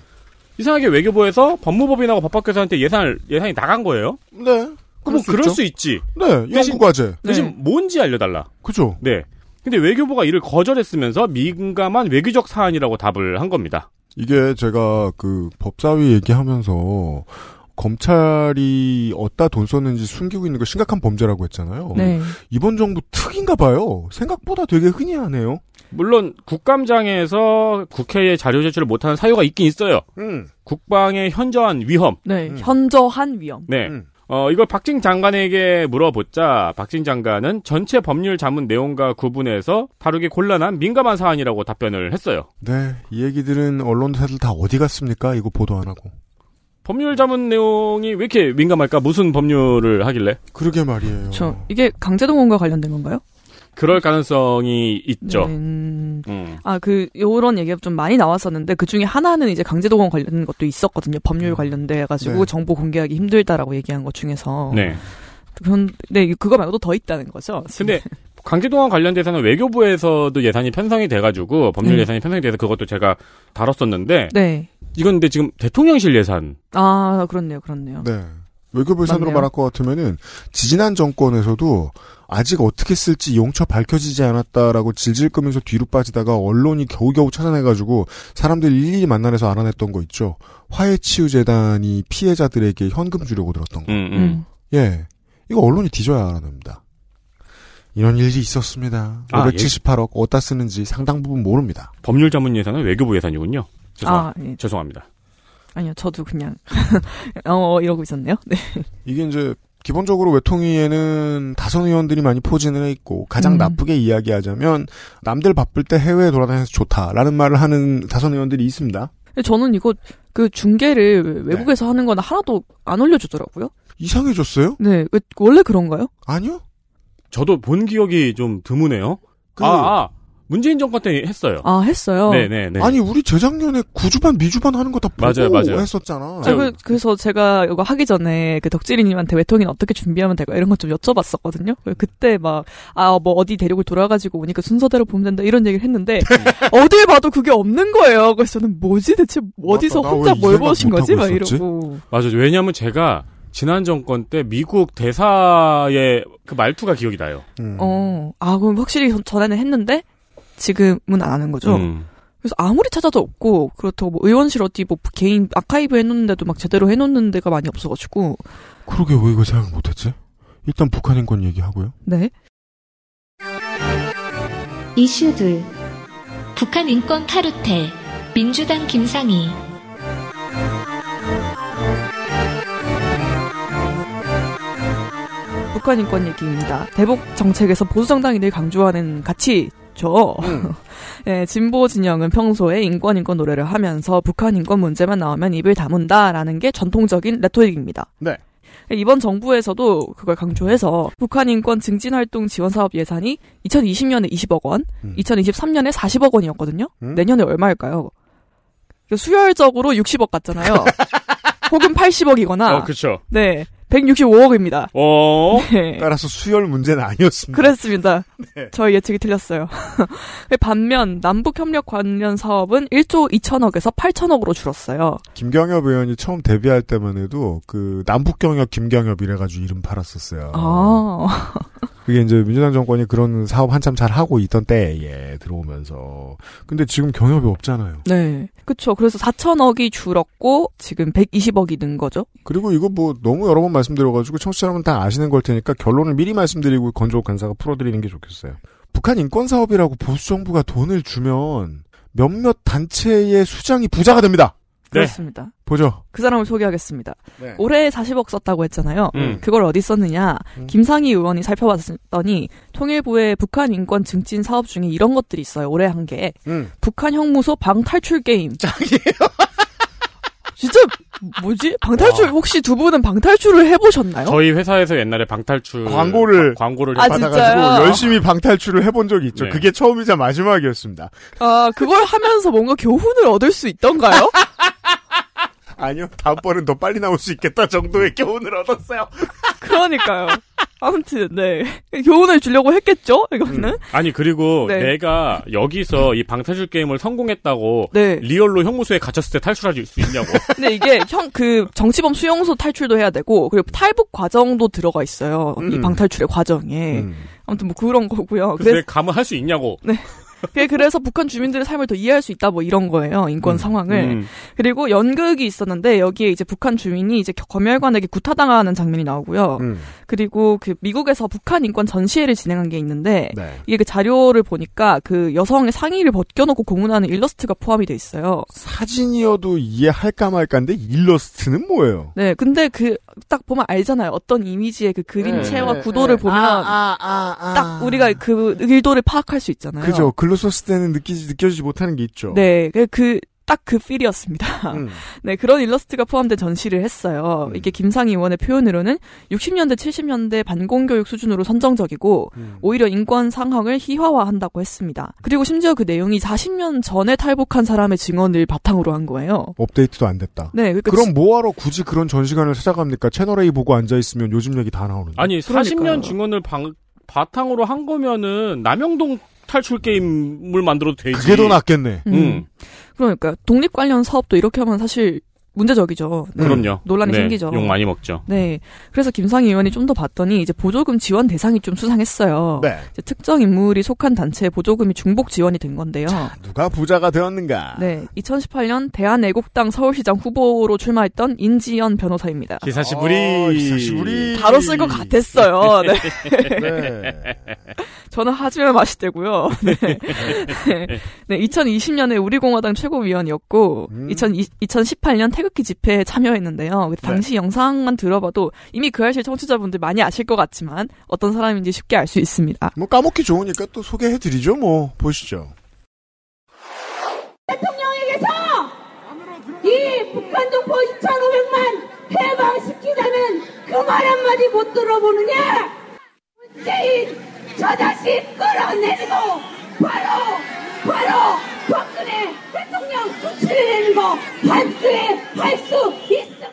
Speaker 4: 이상하게 외교부에서 법무법인하고 법학교수한테 예산을, 예산이 나간 거예요.
Speaker 5: 네.
Speaker 4: 그럼
Speaker 5: 수
Speaker 4: 그럴. 수 있지.
Speaker 5: 네.
Speaker 4: 대신-
Speaker 5: 연구과제.
Speaker 4: 대신
Speaker 6: 네.
Speaker 4: 뭔지 알려달라.
Speaker 5: 그죠.
Speaker 4: 네. 근데 외교부가 이를 거절했으면서 민감한 외교적 사안이라고 답을 한 겁니다.
Speaker 5: 이게 제가 그 법사위 얘기하면서 검찰이 어디다 돈 썼는지 숨기고 있는 거 심각한 범죄라고 했잖아요.
Speaker 6: 네.
Speaker 5: 이번 정부 특인가 봐요. 생각보다 되게 흔히 하네요.
Speaker 4: 물론 국감장에서 국회에 자료 제출을 못하는 사유가 있긴 있어요.
Speaker 5: 음.
Speaker 4: 국방의 현저한 위험.
Speaker 6: 네.
Speaker 5: 음.
Speaker 6: 현저한 위험.
Speaker 4: 네.
Speaker 5: 음.
Speaker 4: 어, 이걸 박진 장관에게 물어보자 박진 장관은 전체 법률 자문 내용과 구분해서 다루기 곤란한 민감한 사안이라고 답변을 했어요.
Speaker 5: 네. 이 얘기들은 언론사들 다 어디 갔습니까? 이거 보도 안 하고.
Speaker 4: 법률 자문 내용이 왜 이렇게 민감할까? 무슨 법률을 하길래?
Speaker 5: 그러게 말이에요.
Speaker 6: 저 이게 강제동원과 관련된 건가요?
Speaker 4: 그럴 가능성이 있죠.
Speaker 6: 네. 음.
Speaker 4: 음.
Speaker 6: 아, 그, 요런 얘기가 좀 많이 나왔었는데, 그 중에 하나는 이제 강제동원 관련 것도 있었거든요. 법률 관련돼가지고,
Speaker 5: 네.
Speaker 6: 정보 공개하기 힘들다라고 얘기한 것 중에서.
Speaker 4: 네.
Speaker 6: 그런데, 그거 말고도 더 있다는 거죠.
Speaker 4: 근데 강제동원 관련돼서는 외교부에서도 예산이 편성이 돼가지고 법률
Speaker 6: 네.
Speaker 4: 예산이 편성이 돼서 그것도 제가 다뤘었는데
Speaker 6: 네.
Speaker 4: 이건 근데 지금 대통령실 예산
Speaker 6: 아, 그렇네요, 그렇네요.
Speaker 5: 네. 외교부 예산으로
Speaker 6: 맞네요.
Speaker 5: 말할 것 같으면은 지지난 정권에서도 아직 어떻게 쓸지 용처 밝혀지지 않았다라고 질질 끄면서 뒤로 빠지다가 언론이 겨우겨우 찾아내가지고 사람들 일일이 만나내서 알아냈던 거 있죠. 화해치유재단이 피해자들에게 현금 주려고 들었던 거.
Speaker 4: 음, 음.
Speaker 6: 음.
Speaker 5: 예. 이거 언론이 뒤져야 알아냅니다. 이런 일이 있었습니다.
Speaker 4: 아,
Speaker 5: 578억 어디다 쓰는지 상당 부분 모릅니다.
Speaker 4: 법률 자문 예산은 외교부 예산이군요. 죄송,
Speaker 6: 아, 예.
Speaker 4: 죄송합니다.
Speaker 6: 아니요, 저도 그냥, [LAUGHS] 어, 이러고 있었네요. 네.
Speaker 5: 이게 이제 기본적으로 외통위에는 다선 의원들이 많이 포진을 해 있고 가장
Speaker 6: 음.
Speaker 5: 나쁘게 이야기하자면 남들 바쁠 때 해외에 돌아다녀서 좋다라는 말을 하는 다선 의원들이 있습니다.
Speaker 6: 저는 이거, 그 중계를 외국에서 하는 건 하나도 안 올려주더라고요.
Speaker 5: 이상해졌어요?
Speaker 6: 네, 왜, 원래 그런가요?
Speaker 5: 아니요.
Speaker 4: 저도 본 기억이 좀 드무네요.
Speaker 5: 그-
Speaker 4: 아, 아, 문재인 정권 때 했어요.
Speaker 6: 아, 했어요.
Speaker 4: 네네네.
Speaker 5: 아니 우리 재작년에 구주반 미주반 하는 거 다 보고
Speaker 4: 맞아요, 맞아요.
Speaker 5: 했었잖아.
Speaker 6: 아, 그, 그래서 제가 이거 하기 전에 그 덕질이님한테 외통인 어떻게 준비하면 될까 이런 것 좀 여쭤봤었거든요. 그때 막, 아, 뭐 어디 대륙을 돌아가지고 오니까 순서대로 보면 된다 이런 얘기를 했는데, 어딜 봐도 그게 없는 거예요. 그래서 저는 뭐지 대체 어디서
Speaker 5: 맞다, 나
Speaker 6: 혼자 뭘 보신 거지? 막
Speaker 5: 있었지?
Speaker 6: 이러고.
Speaker 4: 맞아요. 왜냐하면 제가 지난 정권 때 미국 대사의 그 말투가 기억이 나요.
Speaker 5: 음.
Speaker 6: 어, 아, 그럼 확실히 전- 전에는 했는데, 지금은 안 하는 거죠.
Speaker 4: 음.
Speaker 6: 그래서 아무리 찾아도 없고, 그렇다고 뭐 의원실 어디 뭐 개인 아카이브 해놓는데도 막 제대로 해놓는 데가 많이 없어가지고,
Speaker 5: 그러게 왜 이거 생각 못했지? 일단 북한 인권 얘기하고요.
Speaker 6: 네.
Speaker 2: 이슈 둘. 북한 인권 타루테. 민주당 김상희.
Speaker 6: 북한 인권 얘기입니다. 대북 정책에서 보수 정당이 늘 강조하는 가치 죠. [LAUGHS] 예, 진보 진영은 평소에 인권 인권 노래를 하면서 북한 인권 문제만 나오면 입을 다문다라는 게 전통적인 레토릭입니다.
Speaker 5: 네.
Speaker 6: 이번 정부에서도 그걸 강조해서 북한 인권 증진 활동 지원 사업 예산이 2020년에 20억 원,
Speaker 5: 음.
Speaker 6: 2023년에 40억 원이었거든요.
Speaker 5: 음?
Speaker 6: 내년에 얼마일까요? 수열적으로 60억 같잖아요. [LAUGHS] 혹은 80억이거나
Speaker 4: 어, 그쵸.
Speaker 6: 네. 165억입니다.
Speaker 4: 어,
Speaker 6: 네.
Speaker 5: 따라서 수열 문제는 아니었습니다.
Speaker 6: 그랬습니다.
Speaker 5: 네.
Speaker 6: 저희 예측이 틀렸어요. [LAUGHS] 반면 남북 협력 관련 사업은 1조 2천억에서 8천억으로 줄었어요.
Speaker 5: 김경엽 의원이 처음 데뷔할 때만 해도 그 남북 경협 김경엽 이래 가지고 이름 팔았었어요.
Speaker 6: 아.
Speaker 5: 그게 이제 민주당 정권이 그런 사업 한참 잘 하고 있던 때에 들어오면서 근데 지금 경협이 없잖아요.
Speaker 6: 네. 그쵸. 그래서 4천억이 줄었고 지금 120억이 는 거죠.
Speaker 5: 그리고 이거 뭐 너무 여러 번 말씀드려가지고 청취자 여러분 다 아시는 걸 테니까 결론을 미리 말씀드리고 건조욱 간사가 풀어드리는 게 좋겠어요. 북한 인권 사업이라고 보수 정부가 돈을 주면 몇몇 단체의 수장이 부자가 됩니다.
Speaker 4: 네.
Speaker 6: 그렇습니다.
Speaker 5: 보죠.
Speaker 6: 그 사람을 소개하겠습니다.
Speaker 5: 네.
Speaker 6: 올해 40억 썼다고 했잖아요.
Speaker 4: 음.
Speaker 6: 그걸 어디 썼느냐?
Speaker 5: 음.
Speaker 6: 김상희 의원이 살펴봤더니 통일부의 북한 인권 증진 사업 중에 이런 것들이 있어요. 올해 한 게.
Speaker 5: 음.
Speaker 6: 북한 형무소 방탈출 게임. 짱이에요. [LAUGHS] 진짜 뭐지? 방탈출 혹시 두 분은 방탈출을 해보셨나요?
Speaker 4: 저희 회사에서 옛날에 방탈출
Speaker 5: 광고를-
Speaker 4: 과- 광고를
Speaker 6: 아,
Speaker 5: 받아가지고? 열심히 방탈출을 해본 적이 있죠.
Speaker 4: 네.
Speaker 5: 그게 처음이자 마지막이었습니다.
Speaker 6: 아 그걸 하면서 뭔가 교훈을 얻을 수 있던가요? [LAUGHS]
Speaker 5: 아니요, 다음번엔 더 빨리 나올 수 있겠다 정도의 교훈을 얻었어요. [LAUGHS]
Speaker 6: 그러니까요. 아무튼 네 교훈을 주려고 했겠죠? 이거는
Speaker 4: 아니 그리고
Speaker 6: 네.
Speaker 4: 내가 여기서 이 방탈출 게임을 성공했다고
Speaker 6: 네.
Speaker 4: 리얼로 형무소에 갇혔을 때 탈출할 수 있냐고. [LAUGHS]
Speaker 6: 근데 이게 형 그 정치범 수용소 탈출도 해야 되고 그리고 탈북 과정도 들어가 있어요. 이
Speaker 5: 음.
Speaker 6: 방탈출의 과정에
Speaker 5: 음.
Speaker 6: 아무튼 뭐 그런 거고요.
Speaker 4: 그래서 내가 가면 할수 있냐고.
Speaker 6: 그게 그래서 북한 주민들의 삶을 더 이해할 수 있다 뭐 이런 거예요. 인권
Speaker 5: 음.
Speaker 6: 상황을.
Speaker 4: 음.
Speaker 6: 그리고 연극이 있었는데 여기에 이제 북한 주민이 이제 검열관에게 구타당하는 장면이 나오고요.
Speaker 5: 음.
Speaker 6: 그리고 그 미국에서 북한 인권 전시회를 진행한 게 있는데
Speaker 5: 네.
Speaker 6: 이게 그 자료를 보니까 그 여성의 상의를 벗겨놓고 공문하는 일러스트가 포함이 돼 있어요.
Speaker 5: 사진이어도 이해할까 말까인데 일러스트는 뭐예요?
Speaker 6: 네, 근데 그 딱 보면 알잖아요. 어떤 이미지의 그 그림체와
Speaker 5: 네,
Speaker 6: 구도를
Speaker 5: 네.
Speaker 6: 보면
Speaker 5: 아, 아, 아,
Speaker 6: 딱 우리가 그 의도를 파악할 수 있잖아요.
Speaker 5: 그죠. 글로 썼을 때는 느끼지 느껴지지 못하는 게 있죠.
Speaker 6: 네, 그 딱 그 필이었습니다.
Speaker 5: 음. [LAUGHS]
Speaker 6: 네, 그런 일러스트가 포함된 전시를 했어요.
Speaker 5: 음.
Speaker 6: 이게 김상희 의원의 표현으로는 60년대, 70년대 반공교육 수준으로 선정적이고
Speaker 5: 음.
Speaker 6: 오히려 인권 상황을 희화화한다고 했습니다. 그리고 심지어 그 내용이 40년 전에 탈북한 사람의 증언을 바탕으로 한 거예요.
Speaker 5: 업데이트도 안 됐다.
Speaker 6: 네, 그러니까
Speaker 5: 그럼 뭐하러 굳이 그런 전시관을 찾아갑니까? 채널 A 보고 앉아 있으면 요즘 얘기 다 나오는데.
Speaker 4: 아니
Speaker 6: 그러니까요.
Speaker 4: 40년 증언을 방- 바탕으로 한 거면은 남영동 탈출 게임을 만들어도 되지.
Speaker 5: 그게 더 낫겠네.
Speaker 6: 음.
Speaker 4: 음.
Speaker 6: 그러니까 독립 관련 사업도 이렇게 하면 사실 문제적이죠. 네.
Speaker 4: 그럼요.
Speaker 6: 논란이
Speaker 4: 네,
Speaker 6: 생기죠.
Speaker 4: 욕 많이 먹죠.
Speaker 6: 네. 그래서 김상희 의원이 좀 더 봤더니 이제 보조금 지원 대상이 좀 수상했어요.
Speaker 5: 네.
Speaker 6: 이제 특정 인물이 속한 단체에 보조금이 중복 지원이 된 건데요.
Speaker 5: 누가 부자가 되었는가?
Speaker 6: 네. 2018년 대한애국당 서울시장 후보로 출마했던 인지연 변호사입니다.
Speaker 4: 기사시부리.
Speaker 5: 어, 기사시부리.
Speaker 6: 바로 쓸 것 같았어요. [LAUGHS] 네.
Speaker 5: 네.
Speaker 6: 저는 하지만 맛있대고요. 네. 네. 2020년에 우리공화당 최고위원이었고,
Speaker 5: 음.
Speaker 6: 2020, 2018년 태 극기 집회에 참여했는데요.
Speaker 5: 네.
Speaker 6: 당시 영상만 들어봐도 이미 그 알실 청취자분들 많이 아실 것 같지만 어떤 사람인지 쉽게 알 수 있습니다.
Speaker 5: 뭐 까먹기 좋으니까 또 소개해드리죠. 뭐 보시죠.
Speaker 7: 이 북한 동포 2,500만 해방시키자는 그 말 한마디 못 들어보느냐? 문재인 저 자식 끌어내리고 바로 바로 박근혜 대통령 구출해내는 거 반드에 할수 있습니다.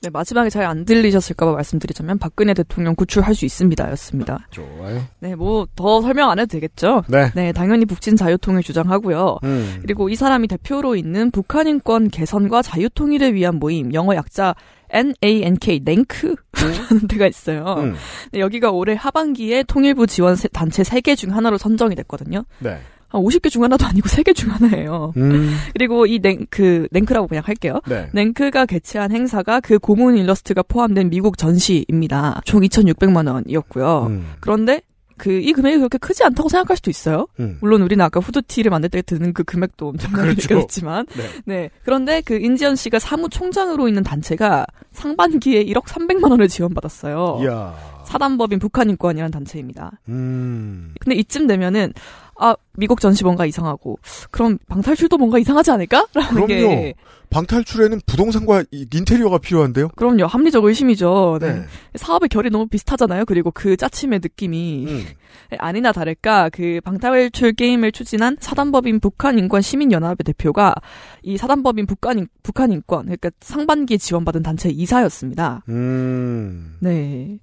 Speaker 6: 네, 마지막에 잘 안 들리셨을까봐 말씀드리자면 박근혜 대통령 구출할 수 있습니다. 였습니다.
Speaker 5: 좋아요.
Speaker 6: 네, 뭐 더 설명 안 해도 되겠죠?
Speaker 5: 네.
Speaker 6: 네, 당연히 북진 자유통일 주장하고요.
Speaker 5: 음.
Speaker 6: 그리고 이 사람이 대표로 있는 북한 인권 개선과 자유통일을 위한 모임, 영어 약자 NANK, 랭크 라는 데가 있어요.
Speaker 5: 음.
Speaker 6: 네, 여기가 올해 하반기에 통일부 지원 세- 단체 3개 중 하나로 선정이 됐거든요.
Speaker 5: 네.
Speaker 6: 한 50개 중 하나도 아니고 3개 중 하나예요.
Speaker 5: 음.
Speaker 6: 그리고 이 랭크, 랭크라고 그냥 할게요.
Speaker 5: 네.
Speaker 6: 랭크가 개최한 행사가 그 고문 일러스트가 포함된 미국 전시입니다. 총 2,600만 원이었고요.
Speaker 5: 음.
Speaker 6: 그런데 그 이 금액이 그렇게 크지 않다고 생각할 수도 있어요.
Speaker 5: 음.
Speaker 6: 물론 우리는 아까 후드티를 만들 때 드는 그 금액도 엄청나게
Speaker 5: 그렇죠.
Speaker 6: 느껴졌지만,
Speaker 5: 네.
Speaker 6: 네. 그런데 그 인지연 씨가 사무총장으로 있는 단체가 상반기에 1억 300만 원을 지원받았어요.
Speaker 5: 이야.
Speaker 6: 사단법인 북한인권이라는 단체입니다.
Speaker 5: 음.
Speaker 6: 근데 이쯤 되면은 아 미국 전시 뭔가 이상하고 그럼 방탈출도 뭔가 이상하지 않을까?라는 [LAUGHS] 게
Speaker 5: 그럼요. 방탈출에는 부동산과 이- 인테리어가 필요한데요.
Speaker 6: 그럼요 합리적 의심이죠. 네.
Speaker 5: 네.
Speaker 6: 사업의 결이 너무 비슷하잖아요. 그리고 그 짜침의 느낌이
Speaker 5: 음.
Speaker 6: 아니나 다를까 그 방탈출 게임을 추진한 사단법인 북한인권 시민연합의 대표가 이 사단법인 북한 북한인권 그러니까 상반기에 지원받은 단체 이사였습니다.
Speaker 5: 음.
Speaker 6: 네.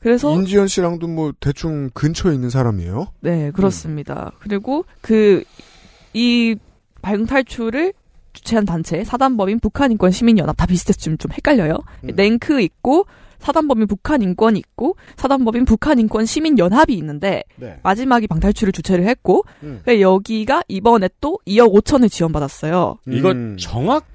Speaker 6: 그래서
Speaker 5: 인지현 씨랑도 뭐 대충 근처에 있는 사람이에요.
Speaker 6: 네 그렇습니다. 그리고 그이 방탈출을 주최한 단체 사단법인 북한인권 시민연합 다 비슷해서 좀, 좀 헷갈려요.
Speaker 5: 음.
Speaker 6: 랭크 있고 사단법인 북한인권이 있고 사단법인 북한인권 시민연합이 있는데
Speaker 5: 네.
Speaker 6: 마지막이 방탈출을 주최를 했고
Speaker 5: 음.
Speaker 6: 그래서 여기가 이번에 또 2억 5천을 지원받았어요.
Speaker 4: 이거
Speaker 5: 음.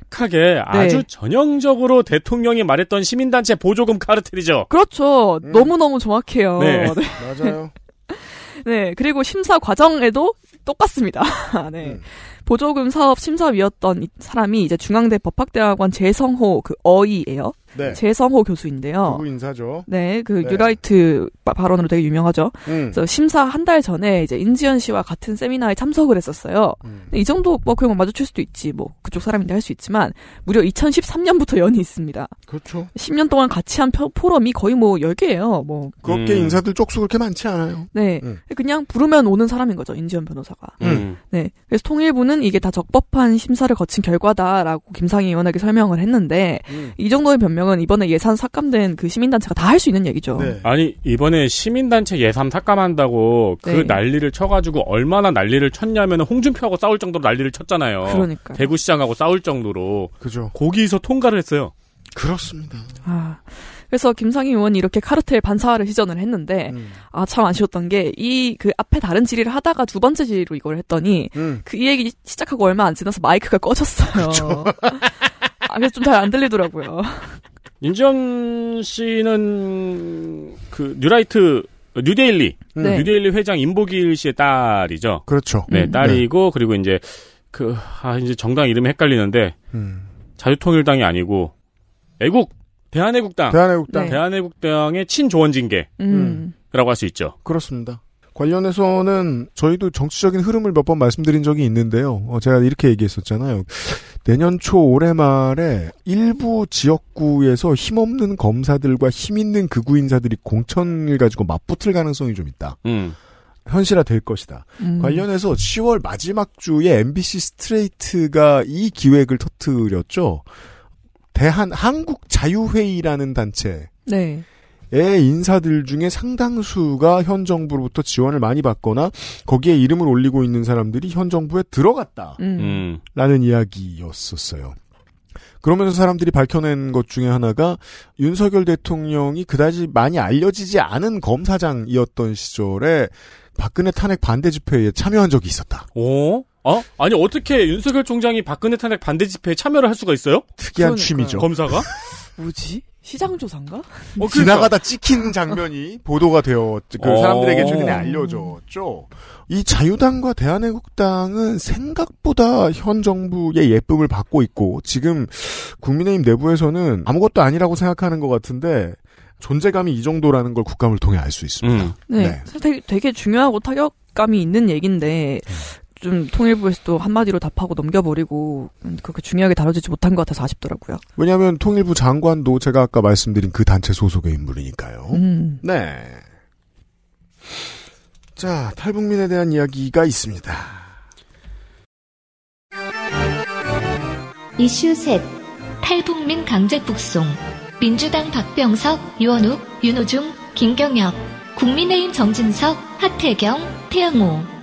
Speaker 4: 정확하게 아주 전형적으로 대통령이 말했던 시민단체 보조금 카르텔이죠.
Speaker 6: 그렇죠.
Speaker 5: 음.
Speaker 6: 너무너무 정확해요.
Speaker 4: 네.
Speaker 5: 맞아요. [LAUGHS]
Speaker 6: 네, 그리고 심사 과정에도 똑같습니다. [LAUGHS] 네.
Speaker 5: 음.
Speaker 6: 보조금 사업 심사위였던 이 사람이 이제 중앙대 법학대학원 재성호 그 어이예요.
Speaker 5: 네.
Speaker 6: 제성호 교수인데요.
Speaker 5: 누구 인사죠?
Speaker 6: 네, 그
Speaker 5: 네.
Speaker 6: 뉴라이트 바- 발언으로 되게 유명하죠.
Speaker 5: 음.
Speaker 6: 그래서 심사 한 달 전에 이제 인지연 씨와 같은 세미나에 참석을 했었어요.
Speaker 5: 음.
Speaker 6: 이 정도 뭐 그냥 마주칠 수도 있지. 뭐 그쪽 사람인데 할 수 있지만 무려 2013년부터 연이 있습니다.
Speaker 5: 그렇죠.
Speaker 6: 10년 동안 같이 한 표- 포럼이 거의 뭐 10개예요. 뭐
Speaker 5: 그렇게
Speaker 4: 음.
Speaker 5: 인사들 쪽수 그렇게 많지 않아요.
Speaker 6: 네.
Speaker 5: 음.
Speaker 6: 그냥 부르면 오는 사람인 거죠. 인지연 변호사가.
Speaker 4: 음.
Speaker 6: 네. 그래서 통일부는 이게 다 적법한 심사를 거친 결과다라고 김상희 의원에게 설명을 했는데
Speaker 5: 음.
Speaker 6: 이 정도의 변명은 이번에 예산 삭감된 그 시민단체가 다 할 수 있는 얘기죠.
Speaker 5: 네.
Speaker 4: 아니 이번에 시민단체 예산 삭감한다고 그
Speaker 6: 네.
Speaker 4: 난리를 쳐가지고 얼마나 난리를 쳤냐면 홍준표하고 싸울 정도로 난리를 쳤잖아요.
Speaker 6: 그러니까.
Speaker 4: 대구시장하고 싸울 정도로
Speaker 5: 그죠.
Speaker 4: 거기서 통과를 했어요.
Speaker 5: 그렇습니다.
Speaker 6: 아. 그래서 김상희 의원이 이렇게 카르텔 반사를 시전을 했는데
Speaker 5: 음.
Speaker 6: 아참 아쉬웠던 게 이 그 앞에 다른 질의를 하다가 두 번째 질의로 이걸 했더니
Speaker 5: 음.
Speaker 6: 그이 얘기 시작하고 얼마 안 지나서 마이크가 꺼졌어요. [LAUGHS] 아, 그래서 좀 잘 안 들리더라고요.
Speaker 4: 인지연 씨는 그 뉴라이트 뉴데일리
Speaker 5: 음.
Speaker 6: 네.
Speaker 4: 뉴데일리 회장 인보길 씨의 딸이죠.
Speaker 5: 그렇죠.
Speaker 4: 네,
Speaker 6: 음.
Speaker 4: 딸이고 그리고 이제 그 아 이제 정당 이름이 헷갈리는데
Speaker 5: 음.
Speaker 4: 자유통일당이 아니고 애국 대한애국당
Speaker 5: 대한애국당
Speaker 6: 네.
Speaker 4: 대한애국당의 친조원진계라고
Speaker 6: 음.
Speaker 4: 할수 있죠.
Speaker 5: 그렇습니다. 관련해서는 저희도 정치적인 흐름을 몇 번 말씀드린 적이 있는데요. 어, 제가 이렇게 얘기했었잖아요. 내년 초 올해 말에 일부 지역구에서 힘없는 검사들과 힘있는 극우 인사들이 공천을 가지고 맞붙을 가능성이 좀 있다.
Speaker 4: 음.
Speaker 5: 현실화 될 것이다.
Speaker 6: 음.
Speaker 5: 관련해서 10월 마지막 주에 MBC 스트레이트가 이 기획을 터뜨렸죠. 대한 한국 자유회의라는 단체.
Speaker 6: 네.
Speaker 5: 의 인사들 중에 상당수가 현 정부로부터 지원을 많이 받거나 거기에 이름을 올리고 있는 사람들이 현 정부에 들어갔다라는
Speaker 6: 음.
Speaker 4: 음.
Speaker 5: 이야기였었어요. 그러면서 사람들이 밝혀낸 것 중에 하나가 윤석열 대통령이 그다지 많이 알려지지 않은 검사장이었던 시절에 박근혜 탄핵 반대 집회에 참여한 적이 있었다.
Speaker 4: 어? 어? 아니 어떻게 윤석열 총장이 박근혜 탄핵 반대 집회에 참여를 할 수가 있어요?
Speaker 5: 특이한
Speaker 6: 그러니까요.
Speaker 5: 취미죠.
Speaker 4: 검사가?
Speaker 6: 뭐지? 시장 조사인가?
Speaker 4: 어, 그러니까.
Speaker 5: 지나가다 찍힌 장면이 보도가 되어 그
Speaker 4: 어.
Speaker 5: 사람들에게 최근에 알려졌죠. 이 자유당과 대한애국당은 생각보다 현 정부의 예쁨을 받고 있고 지금 국민의힘 내부에서는 아무것도 아니라고 생각하는 것 같은데 존재감이 이 정도라는 걸 국감을 통해 알 수 있습니다.
Speaker 4: 음.
Speaker 6: 네.
Speaker 5: 네.
Speaker 6: 사실 되게, 되게 중요하고 타격감이 있는 얘기인데, 좀 통일부에서도 한마디로 답하고 넘겨버리고, 음, 그렇게 중요하게 다뤄지지 못한 것 같아서 아쉽더라고요.
Speaker 5: 왜냐하면 통일부 장관도 제가 아까 말씀드린 그 단체 소속의 인물이니까요.
Speaker 6: 음.
Speaker 5: 네. 자, 탈북민에 대한 이야기가 있습니다.
Speaker 2: 이슈 셋 탈북민 강제 북송 민주당 박병석, 유원욱, 윤호중, 김경혁 국민의힘 정진석, 하태경, 태영호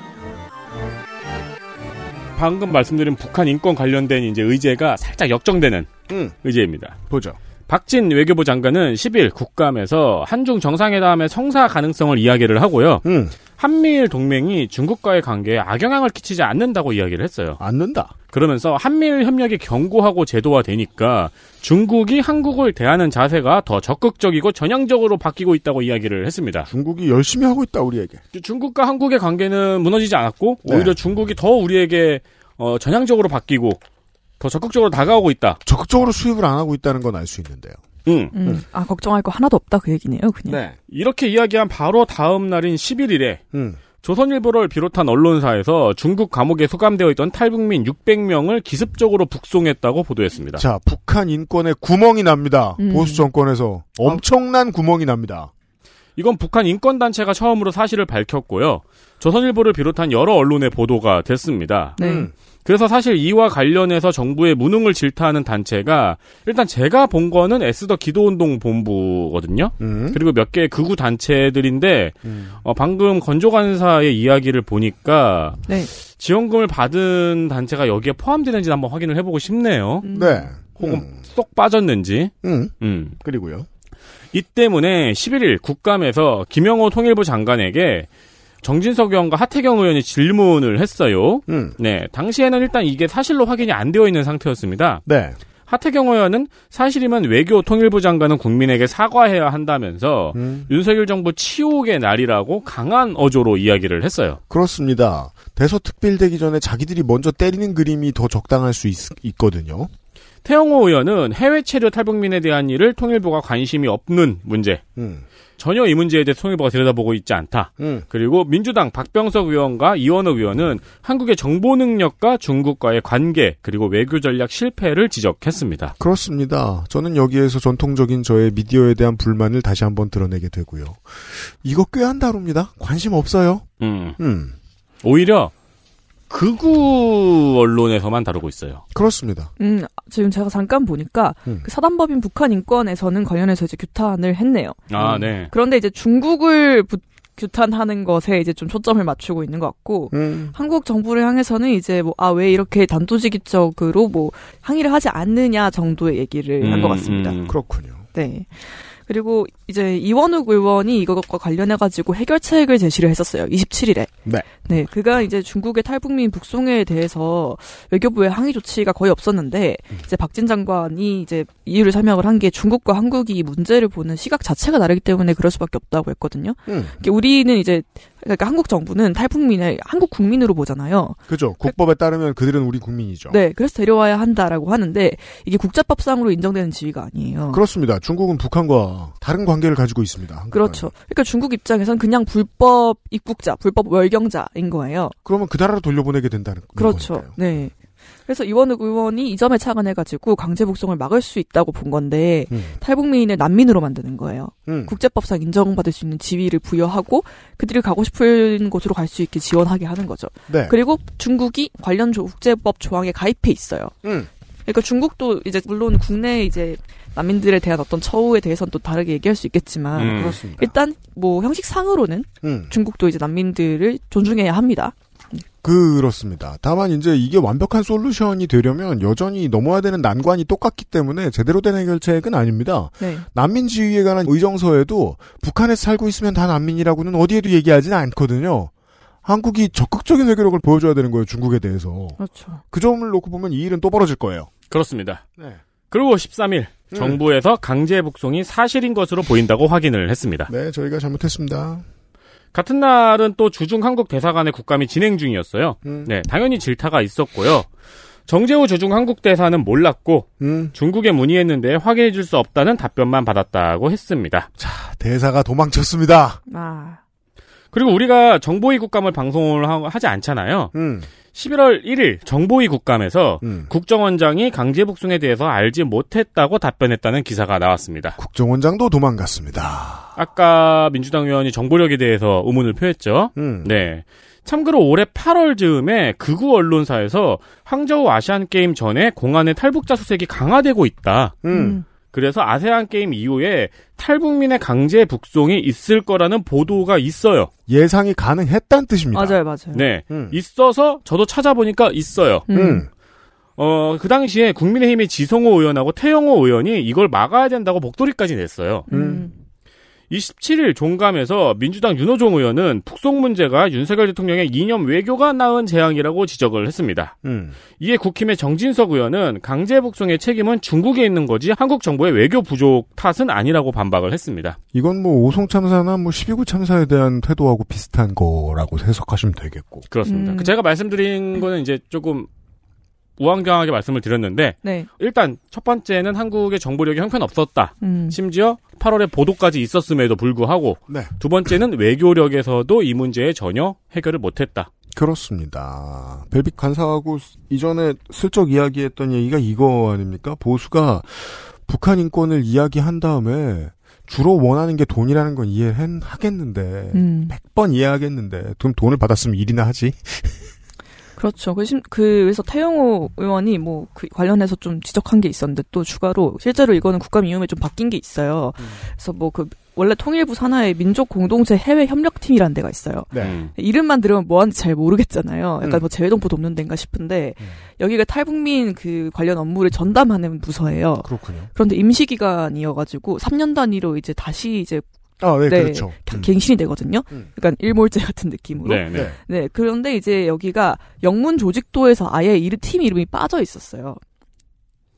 Speaker 4: 방금 말씀드린 북한 인권 관련된 이제 의제가 살짝 역정되는
Speaker 5: 음,
Speaker 4: 의제입니다.
Speaker 5: 보죠.
Speaker 4: 박진 외교부 장관은 10일 국감에서 한중 정상회담의 성사 가능성을 이야기를 하고요.
Speaker 5: 음,
Speaker 4: 한미일 동맹이 중국과의 관계에 악영향을 끼치지 않는다고 이야기를 했어요.
Speaker 5: 않는다.
Speaker 4: 그러면서 한미일 협력이 견고하고 제도화되니까 중국이 한국을 대하는 자세가 더 적극적이고 전향적으로 바뀌고 있다고 이야기를 했습니다.
Speaker 5: 중국이 열심히 하고 있다, 우리에게.
Speaker 4: 중국과 한국의 관계는 무너지지 않았고
Speaker 5: 네.
Speaker 4: 오히려 중국이 더 우리에게 어, 전향적으로 바뀌고 더 적극적으로 다가오고 있다.
Speaker 5: 적극적으로 수입을 안 하고 있다는 건 알 수 있는데요.
Speaker 4: 응.
Speaker 6: 음. 아, 걱정할 거 하나도 없다 그 얘기네요, 그냥.
Speaker 5: 네.
Speaker 4: 이렇게 이야기한 바로 다음 날인 11일에
Speaker 5: 음,
Speaker 4: 조선일보를 비롯한 언론사에서 중국 감옥에 소감되어 있던 탈북민 600명을 기습적으로 북송했다고 보도했습니다.
Speaker 5: 자, 북한 인권에 구멍이 납니다.
Speaker 6: 음.
Speaker 5: 보수 정권에서 엄청난 구멍이 납니다.
Speaker 4: 이건 북한 인권단체가 처음으로 사실을 밝혔고요. 조선일보를 비롯한 여러 언론의 보도가 됐습니다.
Speaker 6: 네.
Speaker 5: 음.
Speaker 4: 그래서 사실 이와 관련해서 정부의 무능을 질타하는 단체가 일단 제가 본 거는 에스더 기도운동 본부거든요.
Speaker 5: 음.
Speaker 4: 그리고 몇 개의 극우 단체들인데
Speaker 5: 음.
Speaker 4: 어, 방금 건조간사의 이야기를 보니까
Speaker 6: 네.
Speaker 4: 지원금을 받은 단체가 여기에 포함되는지 한번 확인을 해보고 싶네요.
Speaker 6: 음.
Speaker 5: 네.
Speaker 4: 혹은
Speaker 5: 음.
Speaker 4: 쏙 빠졌는지.
Speaker 5: 음.
Speaker 4: 음.
Speaker 5: 그리고요.
Speaker 4: 이 때문에 11일 국감에서 김영호 통일부 장관에게 정진석 의원과 하태경 의원이 질문을 했어요.
Speaker 5: 음.
Speaker 4: 네, 당시에는 일단 이게 사실로 확인이 안 되어 있는 상태였습니다.
Speaker 5: 네.
Speaker 4: 하태경 의원은 사실이면 외교 통일부 장관은 국민에게 사과해야 한다면서
Speaker 5: 음.
Speaker 4: 윤석열 정부 치욕의 날이라고 강한 어조로 이야기를 했어요.
Speaker 5: 그렇습니다. 대서특필되기 전에 자기들이 먼저 때리는 그림이 더 적당할 수 있, 있거든요.
Speaker 4: 태영호 의원은 해외 체류 탈북민에 대한 일을 통일부가 관심이 없는 문제.
Speaker 5: 음.
Speaker 4: 전혀 이 문제에 대해 통일부가 들여다보고 있지 않다.
Speaker 5: 음.
Speaker 4: 그리고 민주당 박병석 의원과 이원호 의원은 한국의 정보 능력과 중국과의 관계 그리고 외교 전략 실패를 지적했습니다.
Speaker 5: 그렇습니다. 저는 여기에서 전통적인 저의 미디어에 대한 불만을 다시 한번 드러내게 되고요. 이거 꽤안 다룹니다. 관심 없어요.
Speaker 4: 음,
Speaker 5: 음.
Speaker 4: 오히려 극우 언론에서만 다루고 있어요.
Speaker 5: 그렇습니다.
Speaker 6: 음, 지금 제가 잠깐 보니까
Speaker 5: 음.
Speaker 6: 그 사단법인 북한 인권에서는 관련해서 이제 규탄을 했네요.
Speaker 4: 아,
Speaker 6: 음.
Speaker 4: 네.
Speaker 6: 그런데 이제 중국을 부- 규탄하는 것에 이제 좀 초점을 맞추고 있는 것 같고
Speaker 5: 음.
Speaker 6: 한국 정부를 향해서는 이제 뭐 아 왜 이렇게 단도직입적으로 뭐 항의를 하지 않느냐 정도의 얘기를 한것
Speaker 4: 음,
Speaker 6: 같습니다.
Speaker 4: 음.
Speaker 5: 그렇군요.
Speaker 6: 네. 그리고 이제 이원욱 의원이 이것과 관련해 가지고 해결책을 제시를 했었어요. 27일에.
Speaker 5: 네.
Speaker 6: 네, 그가 이제 중국의 탈북민 북송에 대해서 외교부의 항의 조치가 거의 없었는데
Speaker 5: 음.
Speaker 6: 이제 박진 장관이 이제 이유를 설명을 한 게 중국과 한국이 이 문제를 보는 시각 자체가 다르기 때문에 그럴 수밖에 없다고 했거든요.
Speaker 5: 음.
Speaker 6: 이게 우리는 이제 그러니까 한국 정부는 탈북민을 한국 국민으로 보잖아요.
Speaker 5: 그죠. 국법에 따르면 그들은 우리 국민이죠.
Speaker 6: 네, 그래서 데려와야 한다라고 하는데 이게 국제법상으로 인정되는 지위가 아니에요.
Speaker 5: 그렇습니다. 중국은 북한과 다른 관계를 가지고 있습니다. 한국과는.
Speaker 6: 그렇죠. 그러니까 중국 입장에선 그냥 불법 입국자, 불법 월경자인 거예요.
Speaker 5: 그러면 그 나라로 돌려보내게 된다는
Speaker 6: 그렇죠.
Speaker 5: 거니까요.
Speaker 6: 네. 그래서 이원욱 의원이 이 점에 착안해가지고 강제 북송을 막을 수 있다고 본 건데
Speaker 5: 음.
Speaker 6: 탈북민을 난민으로 만드는 거예요.
Speaker 5: 음.
Speaker 6: 국제법상 인정받을 수 있는 지위를 부여하고 그들이 가고 싶은 곳으로 갈 수 있게 지원하게 하는 거죠.
Speaker 5: 네.
Speaker 6: 그리고 중국이 관련 조- 국제법 조항에 가입해 있어요.
Speaker 5: 음.
Speaker 6: 그러니까 중국도 이제 물론 국내 이제 난민들에 대한 어떤 처우에 대해서는 또 다르게 얘기할 수 있겠지만
Speaker 4: 음.
Speaker 6: 일단 뭐 형식상으로는
Speaker 5: 음.
Speaker 6: 중국도 이제 난민들을 존중해야 합니다.
Speaker 5: 그렇습니다. 다만 이제 이게 완벽한 솔루션이 되려면 여전히 넘어야 되는 난관이 똑같기 때문에 제대로 된 해결책은 아닙니다.
Speaker 6: 네.
Speaker 5: 난민 지위에 관한 의정서에도 북한에 살고 있으면 다 난민이라고는 어디에도 얘기하지는 않거든요. 한국이 적극적인 외교력을 보여줘야 되는 거예요, 중국에 대해서.
Speaker 6: 그렇죠.
Speaker 5: 그 점을 놓고 보면 이 일은 또 벌어질 거예요.
Speaker 4: 그렇습니다.
Speaker 5: 네.
Speaker 4: 그리고 13일
Speaker 5: 음.
Speaker 4: 정부에서 강제 북송이 사실인 것으로 보인다고 확인을 했습니다.
Speaker 5: 네, 저희가 잘못했습니다.
Speaker 4: 같은 날은 또 주중 한국 대사관의 국감이 진행 중이었어요.
Speaker 5: 음.
Speaker 4: 네, 당연히 질타가 있었고요. 정재호 주중 한국 대사는 몰랐고
Speaker 5: 음.
Speaker 4: 중국에 문의했는데 확인해 줄 수 없다는 답변만 받았다고 했습니다.
Speaker 5: 대사가 도망쳤습니다.
Speaker 6: 아.
Speaker 4: 그리고 우리가 정보위 국감을 방송을 하- 하지 않잖아요.
Speaker 5: 음.
Speaker 4: 11월 1일 정보위 국감에서
Speaker 5: 음.
Speaker 4: 국정원장이 강제 북송에 대해서 알지 못했다고 답변했다는 기사가 나왔습니다.
Speaker 5: 국정원장도 도망갔습니다.
Speaker 4: 아까 민주당 의원이 정보력에 대해서 의문을 표했죠.
Speaker 5: 음.
Speaker 4: 네. 참고로 올해 8월 즈음에 극우 언론사에서 항저우 아시안 게임 전에 공안의 탈북자 수색이 강화되고 있다.
Speaker 5: 음.
Speaker 4: 그래서 아세안 게임 이후에 탈북민의 강제 북송이 있을 거라는 보도가 있어요.
Speaker 5: 예상이 가능했다는 뜻입니다.
Speaker 6: 맞아요, 맞아요.
Speaker 4: 네.
Speaker 5: 음.
Speaker 4: 있어서 저도 찾아보니까 있어요.
Speaker 6: 음.
Speaker 5: 음.
Speaker 4: 어, 그 당시에 국민의힘의 지성호 의원하고 태영호 의원이 이걸 막아야 된다고 목도리까지 냈어요.
Speaker 6: 음.
Speaker 4: 27일 종감에서 민주당 윤호종 의원은 북송 문제가 윤석열 대통령의 이념 외교가 낳은 재앙이라고 지적을 했습니다.
Speaker 5: 음.
Speaker 4: 이에 국힘의 정진석 의원은 강제 북송의 책임은 중국에 있는 거지 한국 정부의 외교 부족 탓은 아니라고 반박을 했습니다.
Speaker 5: 이건 뭐 오송 참사나 뭐 12구 참사에 대한 태도하고 비슷한 거라고 해석하시면 되겠고.
Speaker 4: 그렇습니다.
Speaker 6: 음.
Speaker 4: 그 제가 말씀드린 거는 이제 조금 우왕좌왕하게 말씀을 드렸는데
Speaker 6: 네.
Speaker 4: 일단 첫 번째는 한국의 정보력이 형편없었다.
Speaker 6: 음.
Speaker 4: 심지어 18월에 보도까지 있었음에도 불구하고
Speaker 5: 네.
Speaker 4: 두 번째는 외교력에서도 이 문제에 전혀 해결을 못했다.
Speaker 5: 그렇습니다. 벨빅 간사하고 이전에 슬쩍 이야기했던 얘기가 이거 아닙니까? 보수가 북한 인권을 이야기한 다음에 주로 원하는 게 돈이라는 건 이해하겠는데
Speaker 6: 음.
Speaker 5: 100번 이해하겠는데 그럼 돈을 받았으면 일이나 하지. [LAUGHS]
Speaker 6: 그렇죠. 그, 심, 그래서 태영호 의원이 뭐, 그 관련해서 좀 지적한 게 있었는데 또 추가로 실제로 이거는 국감이후에 좀 바뀐 게 있어요. 그래서 뭐 그, 원래 통일부 산하에 민족 공동체 해외 협력팀이라는 데가 있어요.
Speaker 5: 네.
Speaker 4: 음.
Speaker 6: 이름만 들으면 뭐 하는지 잘 모르겠잖아요. 약간
Speaker 5: 음.
Speaker 6: 뭐 재외동포 돕는 데인가 싶은데
Speaker 5: 음.
Speaker 6: 여기가 탈북민 그 관련 업무를 전담하는 부서예요.
Speaker 5: 그렇군요.
Speaker 6: 그런데 임시 기간이어가지고 3년 단위로 이제 다시 이제
Speaker 5: 아, 네,
Speaker 6: 네.
Speaker 5: 그렇죠.
Speaker 6: 가-
Speaker 5: 음.
Speaker 6: 갱신이 되거든요.
Speaker 5: 음.
Speaker 6: 약간 일몰제 같은 느낌으로.
Speaker 4: 네, 네.
Speaker 5: 네.
Speaker 6: 네, 그런데 이제 여기가 영문 조직도에서 아예 이팀 이름이 빠져 있었어요.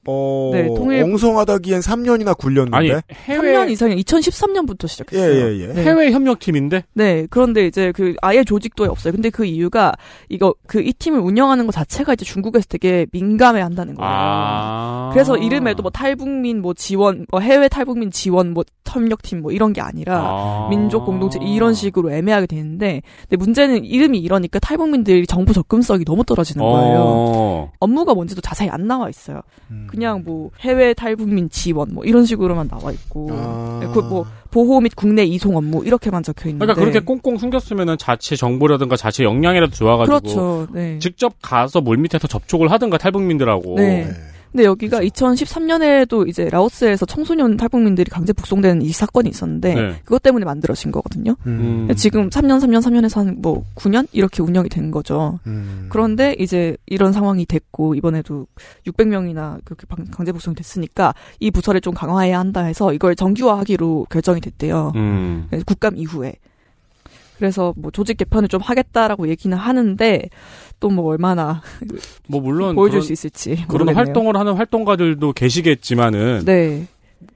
Speaker 5: 어,
Speaker 6: 네, 통일-
Speaker 5: 엉성하다기엔 3년이나 굴렸는데.
Speaker 4: 아니,
Speaker 6: 3년
Speaker 4: 해외,
Speaker 6: 이상이 2013년부터
Speaker 5: 예,
Speaker 6: 시작했어요.
Speaker 5: 예, 예.
Speaker 6: 네.
Speaker 4: 해외 협력팀인데?
Speaker 6: 네, 그런데 이제 그 아예 조직도에 없어요. 근데 그 이유가 이거 그 이 팀을 운영하는 것 자체가 이제 중국에서 되게 민감해 한다는 거예요.
Speaker 4: 아.
Speaker 6: 그래서 이름에도 뭐 탈북민 뭐 지원, 뭐 해외 탈북민 지원 뭐 협력팀 뭐 이런 게 아니라
Speaker 4: 아.
Speaker 6: 민족 공동체 이런 식으로 애매하게 되는데 근데 문제는 이름이 이러니까 탈북민들이 정부 접근성이 너무 떨어지는 거예요.
Speaker 4: 어.
Speaker 6: 업무가 뭔지도 자세히 안 나와 있어요.
Speaker 5: 음.
Speaker 6: 그냥 뭐 해외 탈북민 지원 뭐 이런 식으로만 나와 있고
Speaker 5: 아.
Speaker 6: 그뭐 보호 및 국내 이송 업무 이렇게만 적혀 있는데
Speaker 4: 그러니까 그렇게 꽁꽁 숨겼으면은 자체 정보라든가 자체 역량이라도 좋아가지고
Speaker 6: 그렇죠. 네.
Speaker 4: 직접 가서 물 밑에서 접촉을 하든가 탈북민들하고.
Speaker 6: 네.
Speaker 5: 네.
Speaker 6: 근데 여기가 2013년에도 이제 라오스에서 청소년 탈북민들이 강제 북송되는 이 사건이 있었는데
Speaker 4: 네.
Speaker 6: 그것 때문에 만들어진 거거든요.
Speaker 5: 음.
Speaker 4: 음.
Speaker 6: 지금 3년, 3년, 3년에서 한 뭐 9년 이렇게 운영이 된 거죠.
Speaker 5: 음.
Speaker 6: 그런데 이제 이런 상황이 됐고 이번에도 600명이나 그렇게 방- 강제 북송이 됐으니까 이 부서를 좀 강화해야 한다 해서 이걸 정규화하기로 결정이 됐대요.
Speaker 4: 음.
Speaker 6: 네, 국감 이후에. 그래서 뭐 조직 개편을 좀 하겠다라고 얘기는 하는데 또 뭐 얼마나
Speaker 4: 뭐 물론 [LAUGHS]
Speaker 6: 보여줄
Speaker 4: 그런,
Speaker 6: 수 있을지
Speaker 4: 그런
Speaker 6: 모르겠네요.
Speaker 4: 활동을 하는 활동가들도 계시겠지만은
Speaker 6: 네,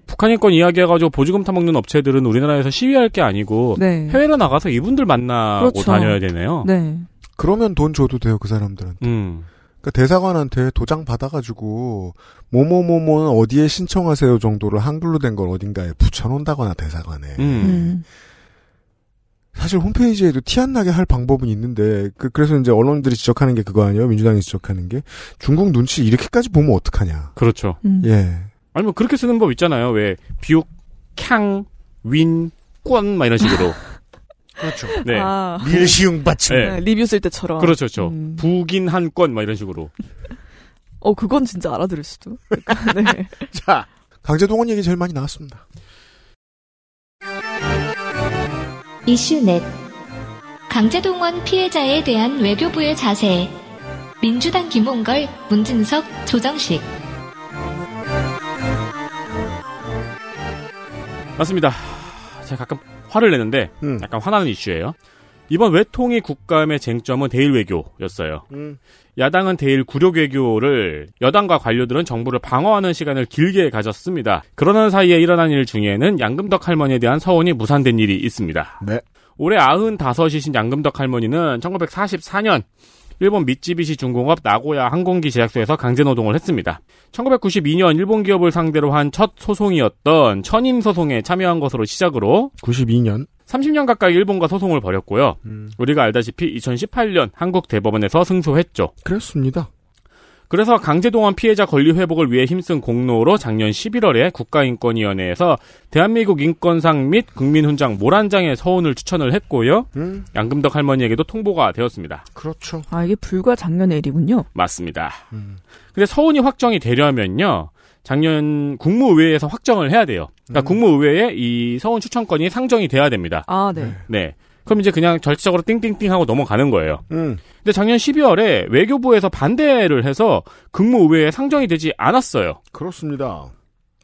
Speaker 4: 북한 인 권 이야기해가지고 보조금 타먹는 업체들은 우리나라에서 시위할 게 아니고
Speaker 6: 네,
Speaker 4: 해외로 나가서 이분들 만나고
Speaker 6: 그렇죠.
Speaker 4: 다녀야 되네요.
Speaker 6: 네,
Speaker 5: 그러면 돈 줘도 돼요, 그 사람들한테.
Speaker 4: 음.
Speaker 5: 그러니까 대사관한테 도장 받아가지고 뭐뭐뭐뭐는 어디에 신청하세요 정도를 한글로 된 걸 어딘가에 붙여놓는다거나 대사관에.
Speaker 4: 음.
Speaker 6: 음,
Speaker 5: 사실 홈페이지에도 티 안 나게 할 방법은 있는데 그, 래서 이제 언론들이 지적하는 게 그거 아니에요? 민주당이 지적하는 게 중국 눈치 이렇게까지 보면 어떡하냐.
Speaker 4: 그렇죠.
Speaker 6: 음.
Speaker 5: 예.
Speaker 4: 아니 뭐 그렇게 쓰는 법 있잖아요. 왜 비옥, 캉, 윈, 권, 막 이런 식으로. [LAUGHS]
Speaker 5: 그렇죠.
Speaker 4: 네.
Speaker 6: 아,
Speaker 5: 밀시용 받침.
Speaker 4: 네.
Speaker 6: 네, 리뷰 쓸 때처럼.
Speaker 4: 그렇죠, 그렇죠.
Speaker 6: 음.
Speaker 4: 북인 한 건, 막 이런 식으로.
Speaker 6: 어, 그건 진짜 알아들을 수도. 네. [LAUGHS]
Speaker 5: 자, 강제동원 얘기 제일 많이 나왔습니다.
Speaker 2: 이슈넷 강제동원 피해자에 대한 외교부의 자세 민주당 김홍걸, 문진석, 조정식
Speaker 4: 맞습니다. 제가 가끔 화를 내는데
Speaker 5: 음.
Speaker 4: 약간 화나는 이슈예요. 이번 외통위 국감의 쟁점은 대일 외교였어요.
Speaker 5: 음.
Speaker 4: 야당은 대일 굴욕 외교를 여당과 관료들은 정부를 방어하는 시간을 길게 가졌습니다. 그러는 사이에 일어난 일 중에는 양금덕 할머니에 대한 서운이 무산된 일이 있습니다.
Speaker 5: 네.
Speaker 4: 올해 95이신 양금덕 할머니는 1944년 일본 미쯔비시 중공업 나고야 항공기 제약소에서 강제 노동을 했습니다. 1992년 일본 기업을 상대로 한 첫 소송이었던 천임 소송에 참여한 것으로 시작으로
Speaker 5: 92년.
Speaker 4: 30년 가까이 일본과 소송을 벌였고요.
Speaker 5: 음.
Speaker 4: 우리가 알다시피 2018년 한국 대법원에서 승소했죠.
Speaker 5: 그렇습니다.
Speaker 4: 그래서 강제동원 피해자 권리 회복을 위해 힘쓴 공로로 작년 11월에 국가인권위원회에서 대한민국 인권상 및 국민훈장 모란장의 서훈을 추천을 했고요.
Speaker 5: 음.
Speaker 4: 양금덕 할머니에게도 통보가 되었습니다.
Speaker 5: 그렇죠.
Speaker 6: 아, 이게 불과 작년의 일이군요.
Speaker 4: 맞습니다.
Speaker 5: 음.
Speaker 4: 근데 서훈이 확정이 되려면요. 작년 국무의회에서 확정을 해야 돼요. 그러니까
Speaker 5: 음.
Speaker 4: 국무의회에 이 서훈 추천권이 상정이 돼야 됩니다.
Speaker 6: 아, 네.
Speaker 4: 네. 그럼 이제 그냥 절차적으로 띵띵띵 하고 넘어가는 거예요.
Speaker 5: 음.
Speaker 4: 근데 작년 12월에 외교부에서 반대를 해서 국무의회에 상정이 되지 않았어요.
Speaker 5: 그렇습니다.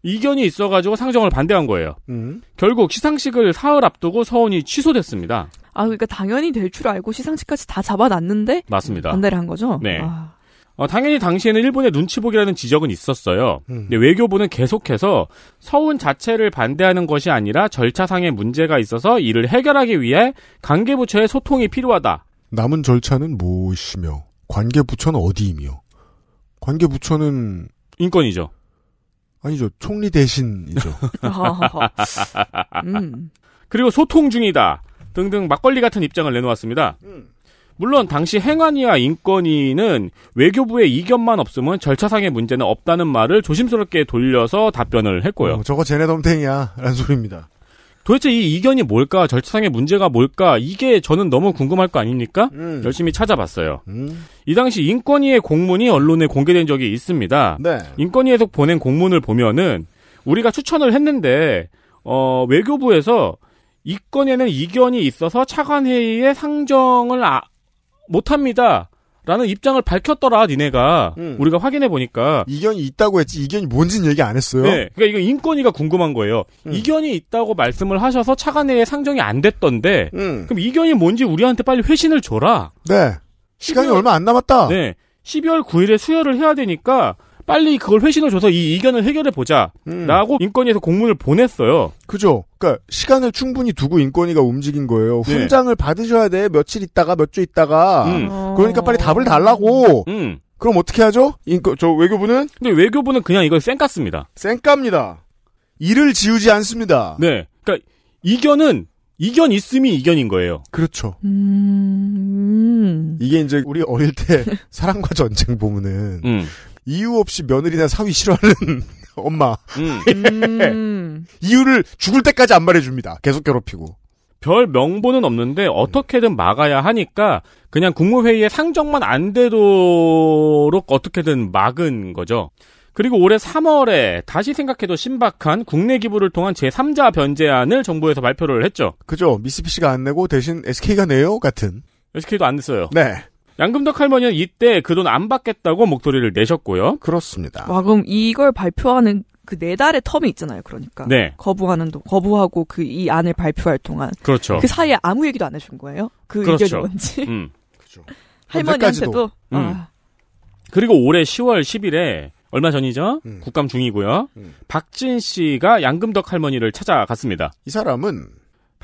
Speaker 4: 이견이 있어가지고 상정을 반대한 거예요.
Speaker 5: 음.
Speaker 4: 결국 시상식을 사흘 앞두고 서훈이 취소됐습니다.
Speaker 6: 아, 그러니까 당연히 될 줄 알고 시상식까지 다 잡아놨는데
Speaker 4: 맞습니다.
Speaker 6: 반대를 한 거죠?
Speaker 4: 네.
Speaker 6: 아,
Speaker 4: 어, 당연히 당시에는 일본의 눈치 보기라는 지적은 있었어요.
Speaker 5: 음.
Speaker 4: 근데 외교부는 계속해서 서훈 자체를 반대하는 것이 아니라 절차상의 문제가 있어서 이를 해결하기 위해 관계부처의 소통이 필요하다.
Speaker 5: 남은 절차는 무엇이며 관계부처는 어디이며 관계부처는
Speaker 4: 인권이죠.
Speaker 5: 아니죠. 총리 대신이죠. [LAUGHS]
Speaker 6: 음.
Speaker 4: 그리고 소통 중이다 등등 막걸리 같은 입장을 내놓았습니다. 물론 당시 행안위와 인권위는 외교부의 이견만 없으면 절차상의 문제는 없다는 말을 조심스럽게 돌려서 답변을 했고요.
Speaker 5: 어, 저거 쟤네 덤탱이야. 라는 소리입니다.
Speaker 4: 도대체 이 이견이 뭘까? 절차상의 문제가 뭘까? 이게 저는 너무 궁금할 거 아닙니까?
Speaker 5: 음.
Speaker 4: 열심히 찾아봤어요.
Speaker 5: 음.
Speaker 4: 이 당시 인권위의 공문이 언론에 공개된 적이 있습니다.
Speaker 5: 네.
Speaker 4: 인권위에서 보낸 공문을 보면은 우리가 추천을 했는데 어, 외교부에서 이 건에는 이견이 있어서 차관회의에 상정을 아- 못합니다. 라는 입장을 밝혔더라, 니네가.
Speaker 5: 음.
Speaker 4: 우리가 확인해 보니까.
Speaker 5: 이견이 있다고 했지 이견이 뭔지는 얘기 안 했어요.
Speaker 4: 네. 그러니까 이거 인권위가 궁금한 거예요.
Speaker 5: 음.
Speaker 4: 이견이 있다고 말씀을 하셔서 차관회의에 상정이 안 됐던데,
Speaker 5: 음.
Speaker 4: 그럼 이견이 뭔지 우리한테 빨리 회신을 줘라.
Speaker 5: 네. 시간이
Speaker 4: 12월
Speaker 5: 얼마 안 남았다.
Speaker 4: 네. 12월 9일에 수혈을 해야 되니까 빨리 그걸 회신을 줘서 이 이견을 해결해 보자.
Speaker 5: 음.
Speaker 4: 라고 인권위에서 공문을 보냈어요.
Speaker 5: 그죠. 그러니까 시간을 충분히 두고 인권위가 움직인 거예요.
Speaker 4: 네.
Speaker 5: 훈장을 받으셔야 돼. 며칠 있다가 몇 주 있다가.
Speaker 4: 음.
Speaker 5: 그러니까 빨리 답을 달라고.
Speaker 4: 음.
Speaker 5: 그럼 어떻게 하죠? 인권 저 외교부는
Speaker 4: 근데 외교부는 그냥 이걸 쌩깠습니다.
Speaker 5: 쌩깝니다. 일을 지우지 않습니다.
Speaker 4: 네. 그러니까 이견은 이견 있음이 이견인 거예요.
Speaker 5: 그렇죠.
Speaker 6: 음.
Speaker 5: 이게 이제 우리 어릴 때 [LAUGHS] 사랑과 전쟁 보면은
Speaker 4: 음.
Speaker 5: 이유 없이 며느리나 사위 싫어하는 [LAUGHS] 엄마
Speaker 4: 음.
Speaker 6: 음. [LAUGHS]
Speaker 5: 이유를 죽을 때까지 안 말해줍니다. 계속 괴롭히고.
Speaker 4: 별 명분은 없는데 어떻게든 막아야 하니까 그냥 국무회의에 상정만 안 되도록 어떻게든 막은 거죠. 그리고 올해 3월에 다시 생각해도 신박한 국내 기부를 통한 제3자 변제안을 정부에서 발표를 했죠.
Speaker 5: 그죠. 미쓰비시가 안 내고 대신 SK가 내요 같은.
Speaker 4: SK도 안 냈어요.
Speaker 5: 네.
Speaker 4: 양금덕 할머니는 이때 그 돈 안 받겠다고 목소리를 내셨고요.
Speaker 5: 그렇습니다.
Speaker 6: 와, 그럼 이걸 발표하는 그 네 달의 텀이 있잖아요, 그러니까.
Speaker 4: 네,
Speaker 6: 거부하는 동, 거부하고 그 이 안을 발표할 동안.
Speaker 4: 그렇죠.
Speaker 6: 그 사이에 아무 얘기도 안 해준 거예요? 그
Speaker 4: 그렇죠.
Speaker 6: 의견이 뭔지.
Speaker 4: 음. [LAUGHS]
Speaker 6: 할머니한테도.
Speaker 4: 음.
Speaker 6: 아,
Speaker 4: 그리고 올해 10월 10일에 얼마 전이죠?
Speaker 5: 음.
Speaker 4: 국감 중이고요.
Speaker 5: 음.
Speaker 4: 박진 씨가 양금덕 할머니를 찾아갔습니다.
Speaker 5: 이 사람은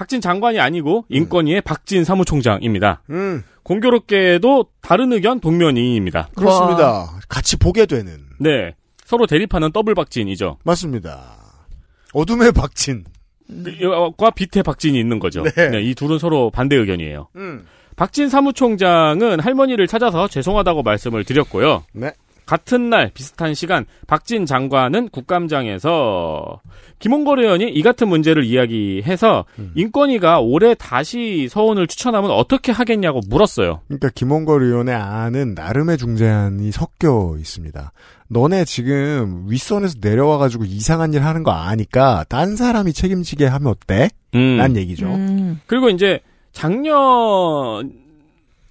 Speaker 4: 박진 장관이 아니고 인권위의 박진 사무총장입니다.
Speaker 5: 음
Speaker 4: 공교롭게도 다른 의견 동면이입니다.
Speaker 5: 그렇습니다. 같이 보게 되는
Speaker 4: 네. 서로 대립하는 더블 박진이죠.
Speaker 5: 맞습니다. 어둠의 박진.
Speaker 4: 과 비태 박진이 있는 거죠.
Speaker 5: 네.
Speaker 4: 네, 이 둘은 서로 반대 의견이에요.
Speaker 5: 음.
Speaker 4: 박진 사무총장은 할머니를 찾아서 죄송하다고 말씀을 드렸고요.
Speaker 5: 네.
Speaker 4: 같은 날 비슷한 시간 박진 장관은 국감장에서 김홍걸 의원이 이 같은 문제를 이야기해서
Speaker 5: 음.
Speaker 4: 인권위가 올해 다시 서훈을 추천하면 어떻게 하겠냐고 물었어요.
Speaker 5: 그러니까 김원걸 의원의 안은 나름의 중재안이 섞여 있습니다. 너네 지금 윗선에서 내려와가지고 이상한 일 하는 거 아니까 딴 사람이 책임지게 하면 어때?
Speaker 4: 음.
Speaker 5: 란 얘기죠.
Speaker 6: 음.
Speaker 4: 그리고 이제 작년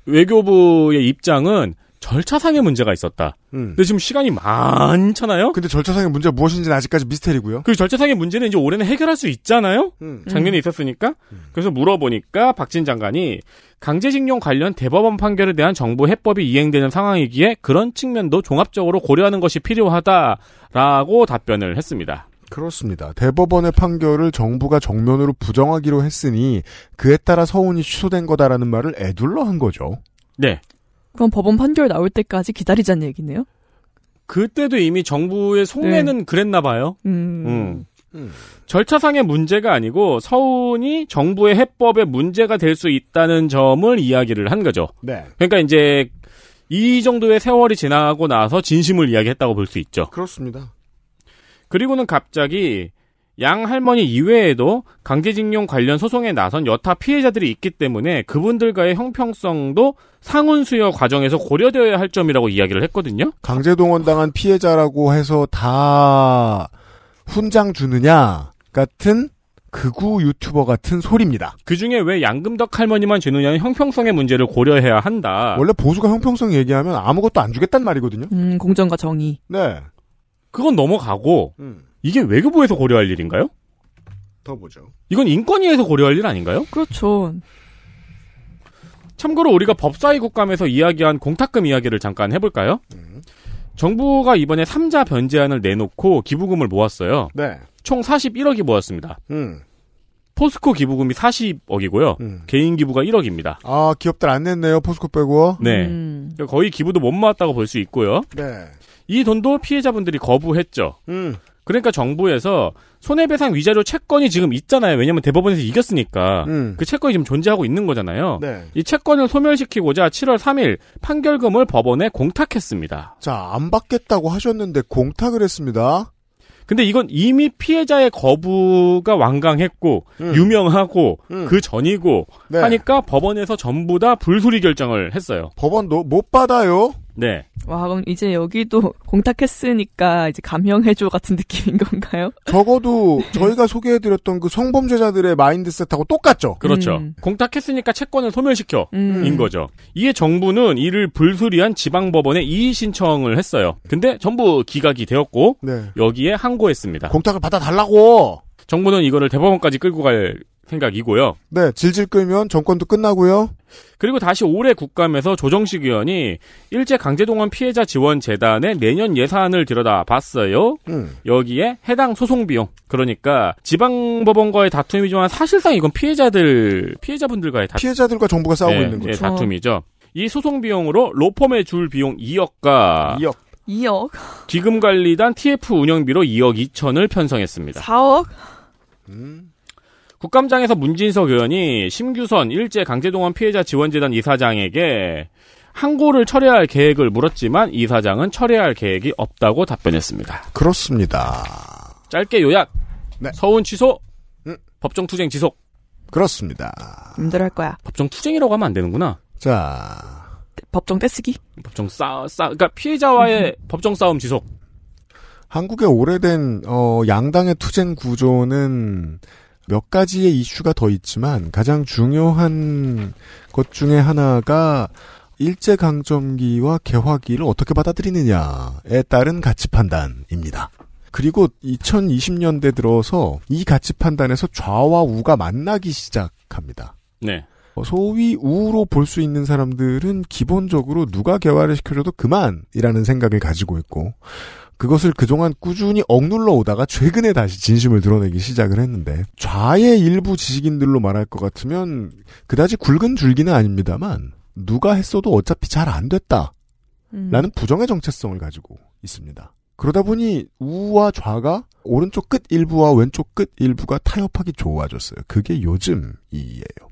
Speaker 4: 외교부의 입장은 절차상의 문제가 있었다.
Speaker 5: 음.
Speaker 4: 근데 지금 시간이 많잖아요.
Speaker 5: 근데 절차상의 문제가 무엇인지는 아직까지 미스테리고요.
Speaker 4: 그 절차상의 문제는 이제 올해는 해결할 수 있잖아요.
Speaker 5: 음.
Speaker 4: 작년에 있었으니까. 그래서 물어보니까 박진 장관이 강제징용 관련 대법원 판결에 대한 정부 해법이 이행되는 상황이기에 그런 측면도 종합적으로 고려하는 것이 필요하다라고 답변을 했습니다.
Speaker 5: 그렇습니다. 대법원의 판결을 정부가 정면으로 부정하기로 했으니 그에 따라 서운이 취소된 거다라는 말을 애둘러 한 거죠.
Speaker 4: 네.
Speaker 6: 그럼 법원 판결 나올 때까지 기다리자는 얘기네요?
Speaker 4: 그때도 이미 정부의 속내는 그랬나 봐요.
Speaker 6: 음.
Speaker 4: 음.
Speaker 5: 음.
Speaker 4: 절차상의 문제가 아니고 서운이 정부의 해법에 문제가 될 수 있다는 점을 이야기를 한 거죠.
Speaker 5: 네.
Speaker 4: 그러니까 이제 이 정도의 세월이 지나고 나서 진심을 이야기했다고 볼 수 있죠.
Speaker 5: 그렇습니다.
Speaker 4: 그리고는 갑자기 양 할머니 이외에도 강제징용 관련 소송에 나선 여타 피해자들이 있기 때문에 그분들과의 형평성도 상훈 수여 과정에서 고려되어야 할 점이라고 이야기를 했거든요.
Speaker 5: 강제동원당한 피해자라고 해서 다 훈장 주느냐 같은 극우 유튜버 같은 소리입니다.
Speaker 4: 그 중에 왜 양금덕 할머니만 주느냐는 형평성의 문제를 고려해야 한다.
Speaker 5: 원래 보수가 형평성 얘기하면 아무것도 안 주겠단 말이거든요.
Speaker 6: 음, 공정과 정의.
Speaker 5: 네.
Speaker 4: 그건 넘어가고 이게 외교부에서 고려할 일인가요?
Speaker 5: 더 보죠.
Speaker 4: 이건 인권위에서 고려할 일 아닌가요?
Speaker 6: 그렇죠.
Speaker 4: 참고로 우리가 법사위 국감에서 이야기한 공탁금 이야기를 잠깐 해볼까요? 정부가 이번에 3자 변제안을 내놓고 기부금을 모았어요.
Speaker 5: 네.
Speaker 4: 총 41억이 모였습니다.
Speaker 5: 음.
Speaker 4: 포스코 기부금이 40억이고요.
Speaker 5: 음.
Speaker 4: 개인 기부가 1억입니다.
Speaker 5: 아, 기업들 안 냈네요. 포스코 빼고.
Speaker 4: 네.
Speaker 6: 음.
Speaker 4: 거의 기부도 못 모았다고 볼 수 있고요.
Speaker 5: 네.
Speaker 4: 이 돈도 피해자분들이 거부했죠.
Speaker 5: 음.
Speaker 4: 그러니까 정부에서 손해배상 위자료 채권이 지금 있잖아요. 왜냐면 대법원에서 이겼으니까.
Speaker 5: 음.
Speaker 4: 그 채권이 지금 존재하고 있는 거잖아요.
Speaker 5: 네.
Speaker 4: 이 채권을 소멸시키고자 7월 3일 판결금을 법원에 공탁했습니다.
Speaker 5: 자, 안 받겠다고 하셨는데 공탁을 했습니다.
Speaker 4: 근데 이건 이미 피해자의 거부가 완강했고
Speaker 5: 음.
Speaker 4: 유명하고
Speaker 5: 음.
Speaker 4: 그 전이고
Speaker 5: 네.
Speaker 4: 하니까 법원에서 전부 다 불수리 결정을 했어요.
Speaker 5: 법원도 못 받아요.
Speaker 4: 네.
Speaker 6: 와, 그럼 이제 여기도 [LAUGHS] 공탁했으니까 이제 감형해줘 같은 느낌인 건가요?
Speaker 5: 적어도 [LAUGHS] 저희가 소개해드렸던 그 성범죄자들의 마인드셋하고 똑같죠.
Speaker 4: 그렇죠.
Speaker 6: 음.
Speaker 4: 공탁했으니까 채권을 소멸시켜.
Speaker 6: 음.
Speaker 4: 인 거죠. 이에 정부는 이를 불수리한 지방법원에 이의 신청을 했어요. 근데 전부 기각이 되었고
Speaker 5: 네.
Speaker 4: 여기에 항고했습니다.
Speaker 5: 공탁을 받아달라고.
Speaker 4: 정부는 이거를 대법원까지 끌고 갈 생각이고요.
Speaker 5: 네, 질질 끌면 정권도 끝나고요.
Speaker 4: 그리고 다시 올해 국감에서 조정식 의원이 일제 강제동원 피해자 지원 재단의 내년 예산을 들여다 봤어요.
Speaker 5: 음.
Speaker 4: 여기에 해당 소송 비용. 그러니까 지방법원과의 다툼이지만 사실상 이건 피해자들 피해자분들과의 다툼.
Speaker 5: 피해자들과 정부가 싸우고
Speaker 4: 네,
Speaker 5: 있는
Speaker 4: 예,
Speaker 5: 거죠.
Speaker 4: 다툼이죠. 이 소송 비용으로 로펌에 줄 비용 2억과
Speaker 5: 2억.
Speaker 6: 2억?
Speaker 4: 기금관리단 TF 운영비로 2억 2천을 편성했습니다.
Speaker 6: 4억?
Speaker 5: 음.
Speaker 4: 국감장에서 문진석 의원이 심규선 일제 강제동원 피해자 지원재단 이사장에게 항고를 철회할 계획을 물었지만 이사장은 철회할 계획이 없다고 답변했습니다.
Speaker 5: 그렇습니다.
Speaker 4: 짧게 요약.
Speaker 5: 네.
Speaker 4: 서운 취소.
Speaker 5: 음.
Speaker 4: 법정 투쟁 지속.
Speaker 5: 그렇습니다.
Speaker 6: 힘들할 거야.
Speaker 4: 법정 투쟁이라고 하면 안 되는구나.
Speaker 5: 자,
Speaker 6: 법정 떼쓰기?
Speaker 4: 법정 싸, 싸, 그러니까 피해자와의 법정 싸움 지속.
Speaker 5: 한국의 오래된 어, 양당의 투쟁 구조는 몇 가지의 이슈가 더 있지만 가장 중요한 것 중에 하나가 일제 강점기와 개화기를 어떻게 받아들이느냐에 따른 가치 판단입니다. 그리고 2020년대 들어서 이 가치 판단에서 좌와 우가 만나기 시작합니다.
Speaker 4: 네.
Speaker 5: 어, 소위 우로 볼 수 있는 사람들은 기본적으로 누가 개화를 시켜줘도 그만이라는 생각을 가지고 있고 그것을 그동안 꾸준히 억눌러 오다가 최근에 다시 진심을 드러내기 시작을 했는데 좌의 일부 지식인들로 말할 것 같으면 그다지 굵은 줄기는 아닙니다만 누가 했어도 어차피 잘 안 됐다
Speaker 6: 음.
Speaker 5: 라는 부정의 정체성을 가지고 있습니다. 그러다 보니 우와 좌가 오른쪽 끝 일부와 왼쪽 끝 일부가 타협하기 좋아졌어요. 그게 요즘이에요.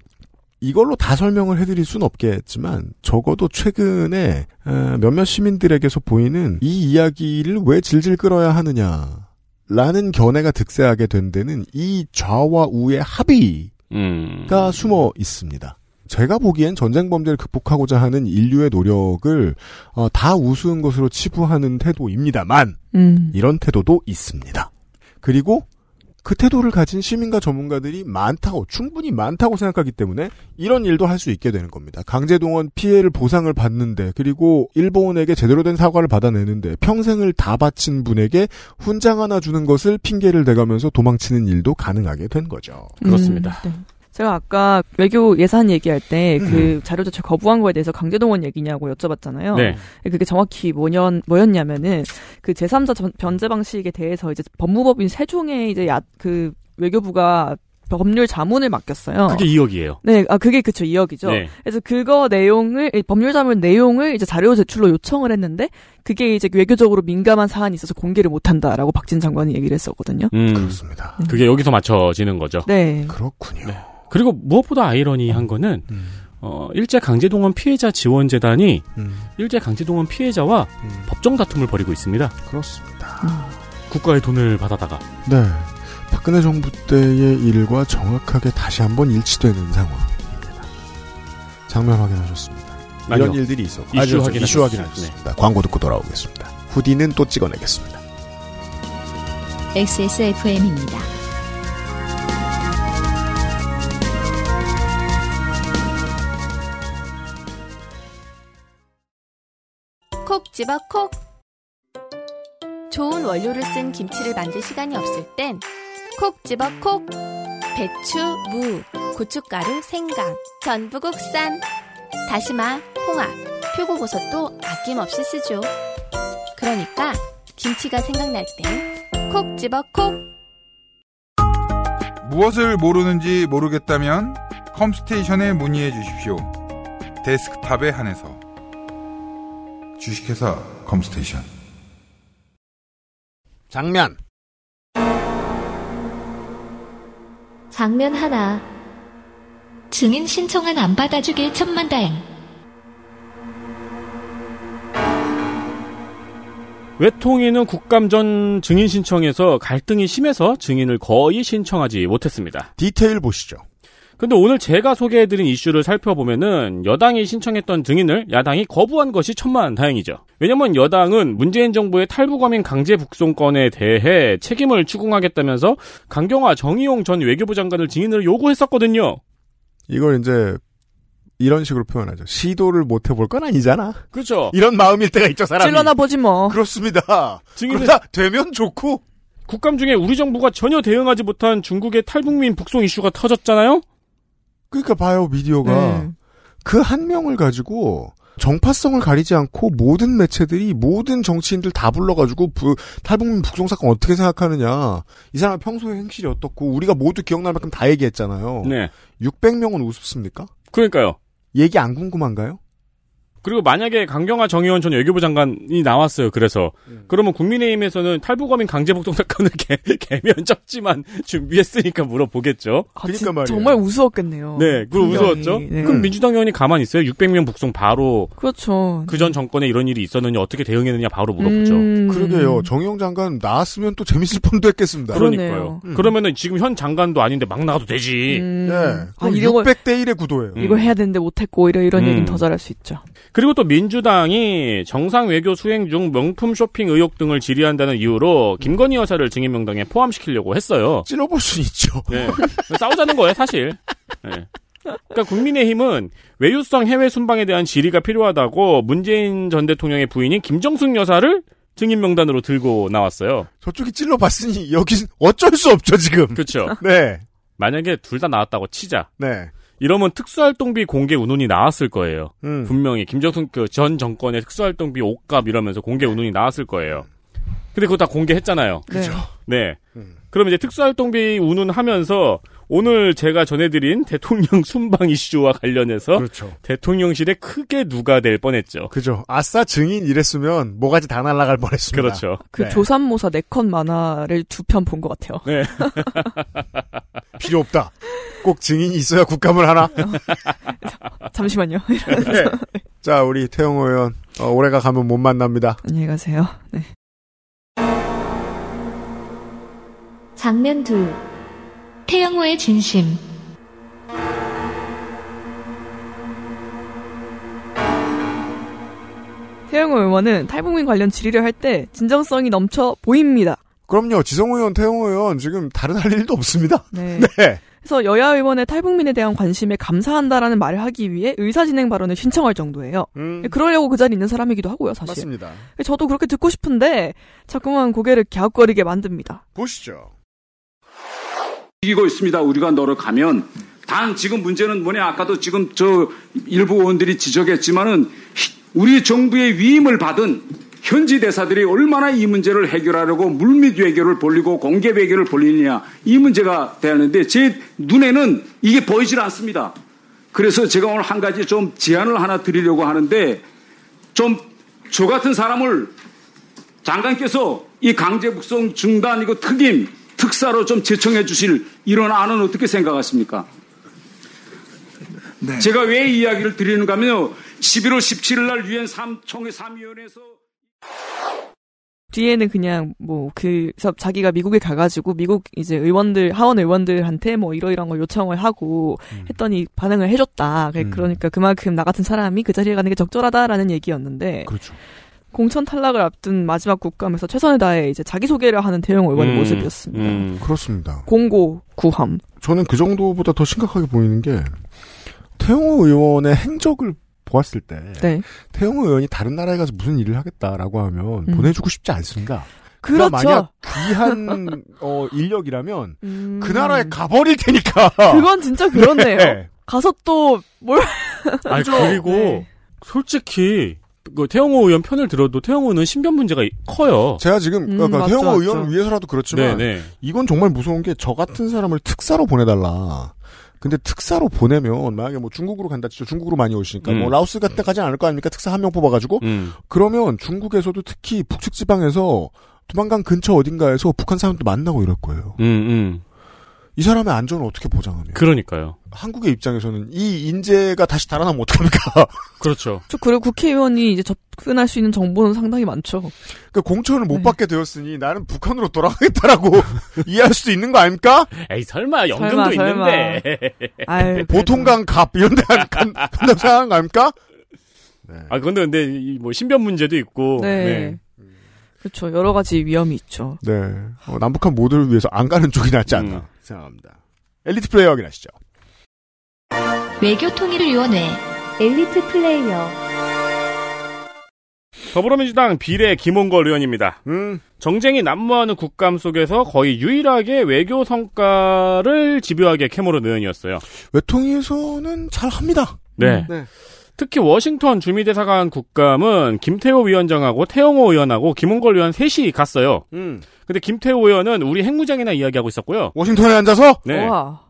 Speaker 5: 이걸로 다 설명을 해드릴 순 없겠지만 적어도 최근에 어, 몇몇 시민들에게서 보이는 이 이야기를 왜 질질 끌어야 하느냐 라는 견해가 득세하게 된 데는 이 좌와 우의 합의가
Speaker 4: 음.
Speaker 5: 숨어 있습니다. 제가 보기엔 전쟁 범죄를 극복하고자 하는 인류의 노력을 어, 다 우스운 것으로 치부하는 태도입니다만
Speaker 6: 음.
Speaker 5: 이런 태도도 있습니다. 그리고 그 태도를 가진 시민과 전문가들이 많다고 충분히 많다고 생각하기 때문에 이런 일도 할 수 있게 되는 겁니다. 강제동원 피해를 보상을 받는데 그리고 일본에게 제대로 된 사과를 받아내는데 평생을 다 바친 분에게 훈장 하나 주는 것을 핑계를 대가면서 도망치는 일도 가능하게 된 거죠.
Speaker 4: 그렇습니다.
Speaker 6: 음, 네. 제가 아까 외교 예산 얘기할 때
Speaker 5: 음.
Speaker 6: 그 자료 자체 거부한 거에 대해서 강제동원 얘기냐고 여쭤봤잖아요.
Speaker 4: 네.
Speaker 6: 그게 정확히 뭐냐, 뭐였냐면은 그 제3자 전- 변제 방식에 대해서 이제 법무법인 세종에 이제 야, 그 외교부가 법률 자문을 맡겼어요.
Speaker 4: 그게 2억이에요.
Speaker 6: 네, 아 그게 그쵸 2억이죠.
Speaker 4: 네.
Speaker 6: 그래서 그거 내용을 이 법률 자문 내용을 이제 자료 제출로 요청을 했는데 그게 이제 외교적으로 민감한 사안이 있어서 공개를 못한다라고 박진 장관이 얘기를 했었거든요.
Speaker 4: 음.
Speaker 5: 그렇습니다.
Speaker 4: 그게 여기서 맞춰지는 거죠.
Speaker 6: 네.
Speaker 5: 그렇군요.
Speaker 4: 네. 그리고 무엇보다 아이러니한 거는
Speaker 5: 음,
Speaker 4: 어, 일제 강제동원 피해자 지원 재단이
Speaker 5: 음,
Speaker 4: 일제 강제동원 피해자와
Speaker 5: 음,
Speaker 4: 법정 다툼을 벌이고 있습니다.
Speaker 5: 그렇습니다.
Speaker 4: 국가의 돈을 받아다가
Speaker 5: 네. 박근혜 정부 때의 일과 정확하게 다시 한번 일치되는 상황입니다. 장면 확인하셨습니다. 이런
Speaker 4: 아니요.
Speaker 5: 일들이 있었고
Speaker 4: 이슈
Speaker 5: 아, 그렇죠.
Speaker 4: 확인하셨습니다.
Speaker 5: 이슈 확인하셨습니다. 광고 듣고 돌아오겠습니다. 후디는 또 찍어내겠습니다.
Speaker 2: XSFM입니다.
Speaker 3: 집어 콕. 좋은 원료를 쓴 김치를 만들 시간이 없을 땐 콕 집어 콕. 배추, 무, 고춧가루, 생강, 전부 국산. 다시마, 홍합, 표고버섯도 아낌없이 쓰죠. 그러니까 김치가 생각날 땐 콕 집어 콕.
Speaker 8: 무엇을 모르는지 모르겠다면 컴스테이션에 문의해 주십시오. 데스크탑에 한해서 주식회사 컴스테이션
Speaker 5: 장면
Speaker 2: 장면 하나 증인 신청은 안 받아주길 천만다행
Speaker 4: 외통위는 국감 전 증인 신청에서 갈등이 심해서 증인을 거의 신청하지 못했습니다.
Speaker 5: 디테일 보시죠.
Speaker 4: 근데 오늘 제가 소개해드린 이슈를 살펴보면은 여당이 신청했던 증인을 야당이 거부한 것이 천만 다행이죠. 왜냐면 여당은 문재인 정부의 탈북어민 강제 북송건에 대해 책임을 추궁하겠다면서 강경화 정의용 전 외교부 장관을 증인으로 요구했었거든요.
Speaker 5: 이걸 이제 이런 식으로 표현하죠. 시도를 못 해볼 건 아니잖아.
Speaker 4: 그렇죠.
Speaker 5: 이런 마음일 때가 있죠, 사람이.
Speaker 6: 찔러나 보지 뭐.
Speaker 5: 그렇습니다.
Speaker 4: 증인은
Speaker 5: 그러다 되면 좋고.
Speaker 4: 국감 중에 우리 정부가 전혀 대응하지 못한 중국의 탈북민 북송 이슈가 터졌잖아요.
Speaker 5: 그러니까 봐요, 미디어가.
Speaker 6: 네.
Speaker 5: 그한 명을 가지고 정파성을 가리지 않고 모든 매체들이 모든 정치인들 다 불러가지고 부- 탈북민 북송 사건 어떻게 생각하느냐. 이 사람 평소에 행실이 어떻고 우리가 모두 기억날 만큼 다 얘기했잖아요.
Speaker 4: 네.
Speaker 5: 600명은 우습습니까?
Speaker 4: 그러니까요.
Speaker 5: 얘기 안 궁금한가요?
Speaker 4: 그리고 만약에 강경화 정의원 전 외교부 장관이 나왔어요. 그래서 그러면 국민의힘에서는 탈북어민 강제 북송 사건을 개, [LAUGHS] 개면 적지만 준비했으니까 물어보겠죠.
Speaker 6: 아,
Speaker 5: 그러니까
Speaker 6: 진-
Speaker 5: 말이에요.
Speaker 6: 정말 우스웠겠네요.
Speaker 4: 네, 그거
Speaker 6: 분명히.
Speaker 4: 무서웠죠.
Speaker 6: 네.
Speaker 4: 그럼 민주당 의원이 가만히 있어요? 600명 북송 바로
Speaker 6: 그렇죠.
Speaker 4: 그전 정권에 이런 일이 있었느냐 어떻게 대응했느냐 바로 물어보죠.
Speaker 6: 음.
Speaker 5: 그러게요. 정의용 장관 나왔으면 또 재밌을 뻔도 했겠습니다.
Speaker 4: 그러니까요.
Speaker 5: 음.
Speaker 4: 그러면은 지금 현 장관도 아닌데 막 나가도 되지.
Speaker 6: 음.
Speaker 5: 예.
Speaker 6: 아,
Speaker 5: 그럼
Speaker 6: 이런 걸
Speaker 5: 600대 1의 구도예요.
Speaker 4: 음.
Speaker 6: 이걸 해야 되는데 못했고 이런 이런
Speaker 4: 음.
Speaker 6: 얘기는 더 잘할 수 있죠.
Speaker 4: 그리고 또 민주당이 정상 외교 수행 중 명품 쇼핑 의혹 등을 질의한다는 이유로 김건희 여사를 증인 명단에 포함시키려고 했어요.
Speaker 5: 찔러볼 수 있죠.
Speaker 4: 네. 싸우자는 거예요, 사실. 네. 그러니까 국민의힘은 외유성 해외 순방에 대한 질의가 필요하다고 문재인 전 대통령의 부인인 김정숙 여사를 증인 명단으로 들고 나왔어요.
Speaker 5: 저쪽이 찔러봤으니 여긴 어쩔 수 없죠 지금.
Speaker 4: 그렇죠.
Speaker 5: 네.
Speaker 4: 만약에 둘 다 나왔다고 치자.
Speaker 5: 네.
Speaker 4: 이러면 특수활동비 공개 운운이 나왔을 거예요.
Speaker 5: 음.
Speaker 4: 분명히 김정숙 그 전 정권의 특수활동비 옷값 이러면서 공개 운운이 나왔을 거예요. 근데 그거 다 공개했잖아요.
Speaker 6: 그죠.
Speaker 4: 네.
Speaker 5: 음.
Speaker 4: 그럼 이제 특수활동비 운운하면서 오늘 제가 전해드린 대통령 [LAUGHS] 순방 이슈와 관련해서
Speaker 5: 그렇죠.
Speaker 4: 대통령실에 크게 누가 될 뻔했죠.
Speaker 5: 그죠. 아싸 증인 이랬으면 뭐가지 다 날아갈 뻔했습니다.
Speaker 4: 그렇죠.
Speaker 6: 그
Speaker 5: 네.
Speaker 6: 조삼모사 네컷 만화를 두 편 본 것 같아요.
Speaker 4: 네. [LAUGHS]
Speaker 5: 필요 없다. 꼭 증인이 있어야 국감을 하나. [LAUGHS]
Speaker 6: 잠시만요.
Speaker 5: 네. 자, 우리 태영호 의원 어, 올해가 가면 못 만납니다.
Speaker 6: 안녕히 가세요. 네.
Speaker 2: 장면 둘. 태영호의 진심.
Speaker 6: 태영호 의원은 탈북민 관련 질의를 할 때 진정성이 넘쳐 보입니다.
Speaker 5: 그럼요. 지성호 의원, 태영호 의원 지금 다른 할 일도 없습니다.
Speaker 6: 네. [LAUGHS]
Speaker 5: 네.
Speaker 6: 그래서 여야 의원의 탈북민에 대한 관심에 감사한다라는 말을 하기 위해 의사진행 발언을 신청할 정도예요.
Speaker 5: 음,
Speaker 6: 그러려고 그 자리에 있는 사람이기도 하고요, 사실.
Speaker 5: 맞습니다.
Speaker 6: 저도 그렇게 듣고 싶은데 자꾸만 고개를 갸웃거리게 만듭니다.
Speaker 5: 보시죠.
Speaker 9: 이기고 있습니다. 우리가 노력하면 단 지금 문제는 뭐냐 아까도 지금 저 일부 의원들이 지적했지만은 히- 우리 정부의 위임을 받은 현지 대사들이 얼마나 이 문제를 해결하려고 물밑 외교를 벌리고 공개 외교를 벌리느냐 이 문제가 되는데 제 눈에는 이게 보이질 않습니다. 그래서 제가 오늘 한 가지 좀 제안을 하나 드리려고 하는데 좀 저 같은 사람을 장관께서 이 강제 북송 중단 이거 특임 특사로 좀 제청해 주실 이런 안은 어떻게 생각하십니까? 제가 왜이 이야기를 드리는가 하면요. 11월 17일 날 유엔 3총회 3위원회에서
Speaker 6: 뒤에는 그냥 뭐 그래서 자기가 미국에 가가지고 미국 이제 의원들 하원 의원들한테 뭐 이러이러한 걸 요청을 하고 했더니 반응을 해줬다. 그-
Speaker 5: 음.
Speaker 6: 그러니까 그만큼 나 같은 사람이 그 자리에 가는 게 적절하다라는 얘기였는데
Speaker 5: 그렇죠.
Speaker 6: 공천 탈락을 앞둔 마지막 국감에서 최선을 다해 이제 자기 소개를 하는 대형 의원의
Speaker 4: 음,
Speaker 6: 모습이었습니다.
Speaker 4: 음.
Speaker 5: 그렇습니다.
Speaker 6: 공고 구함.
Speaker 5: 저는 그 정도보다 더 심각하게 보이는 게 태영호 의원의 행적을 보았을 때
Speaker 6: 네.
Speaker 5: 태영호 의원이 다른 나라에 가서 무슨 일을 하겠다라고 하면
Speaker 6: 음.
Speaker 5: 보내주고 싶지 않습니다.
Speaker 6: 그렇죠.
Speaker 5: 만약 귀한 [LAUGHS] 어, 인력이라면
Speaker 6: 음.
Speaker 5: 그 나라에 가버릴 테니까.
Speaker 6: 그건 진짜 그렇네요. [LAUGHS]
Speaker 5: 네.
Speaker 6: 가서 또 뭘?
Speaker 4: 아니, [LAUGHS] 그리고
Speaker 6: 네.
Speaker 4: 솔직히 그 태영호 의원 편을 들어도 태영호는 신변 문제가 커요.
Speaker 5: 제가 지금
Speaker 6: 음,
Speaker 5: 그러니까
Speaker 6: 맞죠,
Speaker 5: 태영호
Speaker 6: 맞죠.
Speaker 5: 의원을 위해서라도 그렇지만
Speaker 4: 네네.
Speaker 5: 이건 정말 무서운 게 저 같은 사람을 특사로 보내달라. 근데 특사로 보내면 만약에 뭐 중국으로 간다 치죠. 중국으로 많이 오시니까
Speaker 4: 음.
Speaker 5: 뭐 라오스 같은 데 가지 않을 거 아닙니까? 특사 한 명 뽑아가지고
Speaker 4: 음.
Speaker 5: 그러면 중국에서도 특히 북측 지방에서 두만강 근처 어딘가에서 북한 사람도 만나고 이럴 거예요.
Speaker 4: 음, 음.
Speaker 5: 이 사람의 안전을 어떻게 보장하며?
Speaker 4: 그러니까요.
Speaker 5: 한국의 입장에서는 이 인재가 다시 달아나면 어떡합니까? [LAUGHS]
Speaker 4: 그렇죠.
Speaker 6: 저 그리고 국회의원이 이제 접근할 수 있는 정보는 상당히 많죠.
Speaker 5: 그러니까 공천을 못
Speaker 6: 네.
Speaker 5: 받게 되었으니 나는 북한으로 돌아가겠다라고 [LAUGHS] 이해할 수도 있는 거 아닙니까?
Speaker 4: 에이 설마 연금도
Speaker 6: 설마, 설마.
Speaker 4: 있는데. [LAUGHS]
Speaker 6: 아유,
Speaker 5: 보통강 갑 이런 데 간- 간- 간다고 생각하는 거 아닙니까? 네.
Speaker 4: 아 근데 근데 이뭐 신변 문제도 있고.
Speaker 6: 네. 그렇죠. 여러 가지 위험이 있죠.
Speaker 5: 네. 어, 남북한 모두를 위해서 안 가는 쪽이 낫지 않나
Speaker 4: 음.
Speaker 5: 생각합니다. 엘리트 플레이어 확인하시죠.
Speaker 2: 외교통일위원회
Speaker 10: 엘리트 플레이어
Speaker 4: 더불어민주당 비례 김홍걸 의원입니다.
Speaker 5: 음.
Speaker 4: 정쟁이 난무하는 국감 속에서 거의 유일하게 외교 성과를 집요하게 캐모른 의원이었어요.
Speaker 5: 외통위에서는 잘 합니다.
Speaker 4: 네.
Speaker 5: 네.
Speaker 4: 특히 워싱턴 주미대사관 국감은 김태호 위원장하고 태영호 의원하고 김홍걸 의원 셋이 갔어요.
Speaker 5: 음.
Speaker 4: 근데 김태호 의원은 우리 핵무장이나 이야기하고 있었고요.
Speaker 5: 워싱턴에 앉아서
Speaker 4: 네.
Speaker 6: 와.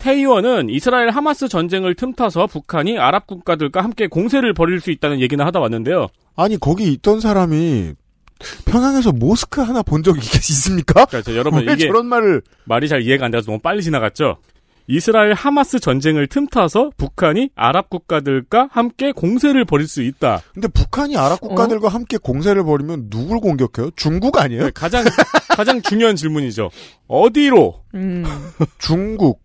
Speaker 4: 태 의원은 이스라엘 하마스 전쟁을 tum타서 북한이 아랍 국가들과 함께 공세를 벌일 수 있다는 얘기는 하다 왔는데요.
Speaker 5: 아니 거기 있던 사람이 평양에서 모스크 하나 본 적이 [LAUGHS]
Speaker 4: 있습니까? 저 여러분
Speaker 5: 왜
Speaker 4: 이게
Speaker 5: 저런 말을
Speaker 4: 말이 잘 이해가 안 돼서 너무 빨리 지나갔죠. 이스라엘 하마스 전쟁을 틈타서 북한이 아랍 국가들과 함께 공세를 벌일 수 있다.
Speaker 5: 근데 북한이 아랍 국가들과 함께 공세를 벌이면 누굴 공격해요? 중국 아니에요?
Speaker 4: 가장 가장 중요한 질문이죠. 어디로?
Speaker 6: 음. [LAUGHS]
Speaker 5: 중국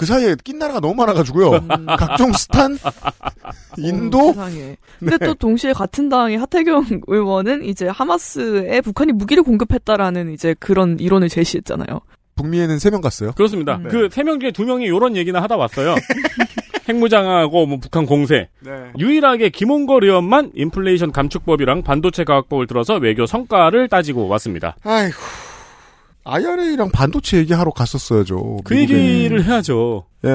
Speaker 5: 그 사이에 낀 나라가 너무 많아가지고요. 각종 스탄, 인도.
Speaker 6: 어, 세상에. 근데
Speaker 5: 네.
Speaker 6: 또 동시에 같은 당의 하태경 [LAUGHS] 의원은 이제 하마스에 북한이 무기를 공급했다라는 이제 그런 이론을 제시했잖아요.
Speaker 5: 북미에는 세 명 갔어요.
Speaker 4: 그렇습니다.
Speaker 6: 음.
Speaker 4: 그세 명 중에 두 명이 이런 얘기나 하다 왔어요. [LAUGHS] 핵무장하고 뭐 북한 공세.
Speaker 5: 네.
Speaker 4: 유일하게 김홍걸 의원만 인플레이션 감축법이랑 반도체 가격법을 들어서 외교 성과를 따지고 왔습니다.
Speaker 5: 아이고. IRA랑 반도체 얘기하러 갔었어야죠.
Speaker 4: 그
Speaker 5: 미국에.
Speaker 4: 얘기를 해야죠.
Speaker 5: 예,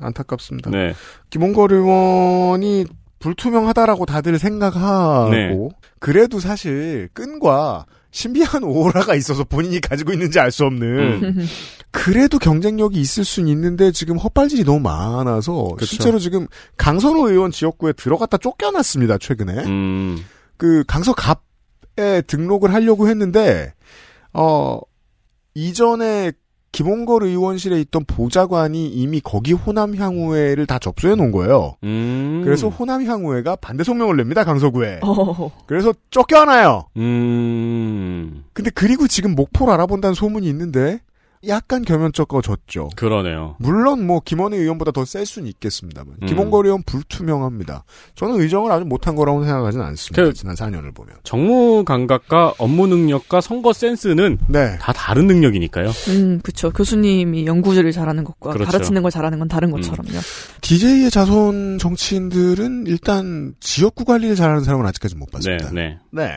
Speaker 5: 안타깝습니다.
Speaker 4: 네.
Speaker 5: 김홍걸 의원이 불투명하다라고 다들 생각하고
Speaker 4: 네.
Speaker 5: 그래도 사실 끈과 신비한 오라가 있어서 본인이 가지고 있는지 알 수 없는
Speaker 4: 음. [LAUGHS]
Speaker 5: 그래도 경쟁력이 있을 수는 있는데 지금 헛발질이 너무 많아서
Speaker 4: 그쵸.
Speaker 5: 실제로 지금 강선호 의원 지역구에 들어갔다 쫓겨났습니다 최근에
Speaker 4: 음.
Speaker 5: 그 강서갑에 등록을 하려고 했는데 어 이전에 김홍걸 의원실에 있던 보좌관이 이미 거기 호남 향후회를 다 접수해 놓은 거예요.
Speaker 4: 음.
Speaker 5: 그래서 호남 향후회가 반대 성명을 냅니다 강서구에.
Speaker 6: 어.
Speaker 5: 그래서 쫓겨나요.
Speaker 4: 음.
Speaker 5: 근데 그리고 지금 목포를 알아본다는 소문이 있는데 약간 겸연쩍어졌죠.
Speaker 4: 그러네요.
Speaker 5: 물론 뭐 김원희 의원보다 더 셀 수는 있겠습니다만
Speaker 4: 음.
Speaker 5: 김홍걸 의원 불투명합니다. 저는 의정을 아주 못한 거라고 생각하지는 않습니다.
Speaker 4: 그-
Speaker 5: 지난 4년을 보면.
Speaker 4: 정무 감각과 업무 능력과 선거 센스는
Speaker 5: 네.
Speaker 4: 다 다른 능력이니까요.
Speaker 6: 음, 그쵸. 교수님이 연구를 잘하는 것과
Speaker 4: 그렇죠.
Speaker 6: 가르치는 걸 잘하는 건 다른 것처럼요.
Speaker 5: DJ의 자손 정치인들은 일단 지역구 관리를 잘하는 사람은 아직까지 못
Speaker 4: 네,
Speaker 5: 봤습니다.
Speaker 4: 네.
Speaker 5: 네.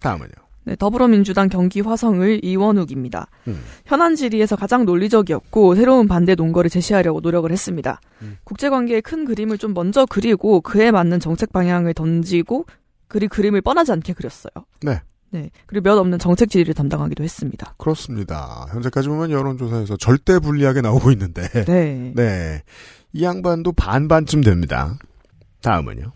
Speaker 5: 다음은요.
Speaker 6: 네, 더불어민주당 경기 화성을 이원욱입니다.
Speaker 5: 음.
Speaker 6: 현안 질의에서 가장 논리적이었고 새로운 반대 논거를 제시하려고 노력을 했습니다.
Speaker 5: 음.
Speaker 6: 국제관계의 큰 그림을 좀 먼저 그리고 그에 맞는 정책 방향을 던지고 그리 그림을 뻔하지 않게 그렸어요.
Speaker 5: 네.
Speaker 6: 네. 그리고 몇 없는 정책 질의를 담당하기도 했습니다.
Speaker 5: 그렇습니다. 현재까지 보면 여론조사에서 절대 불리하게 나오고 있는데.
Speaker 6: 네. [LAUGHS]
Speaker 5: 네. 이 양반도 반반쯤 됩니다. 다음은요.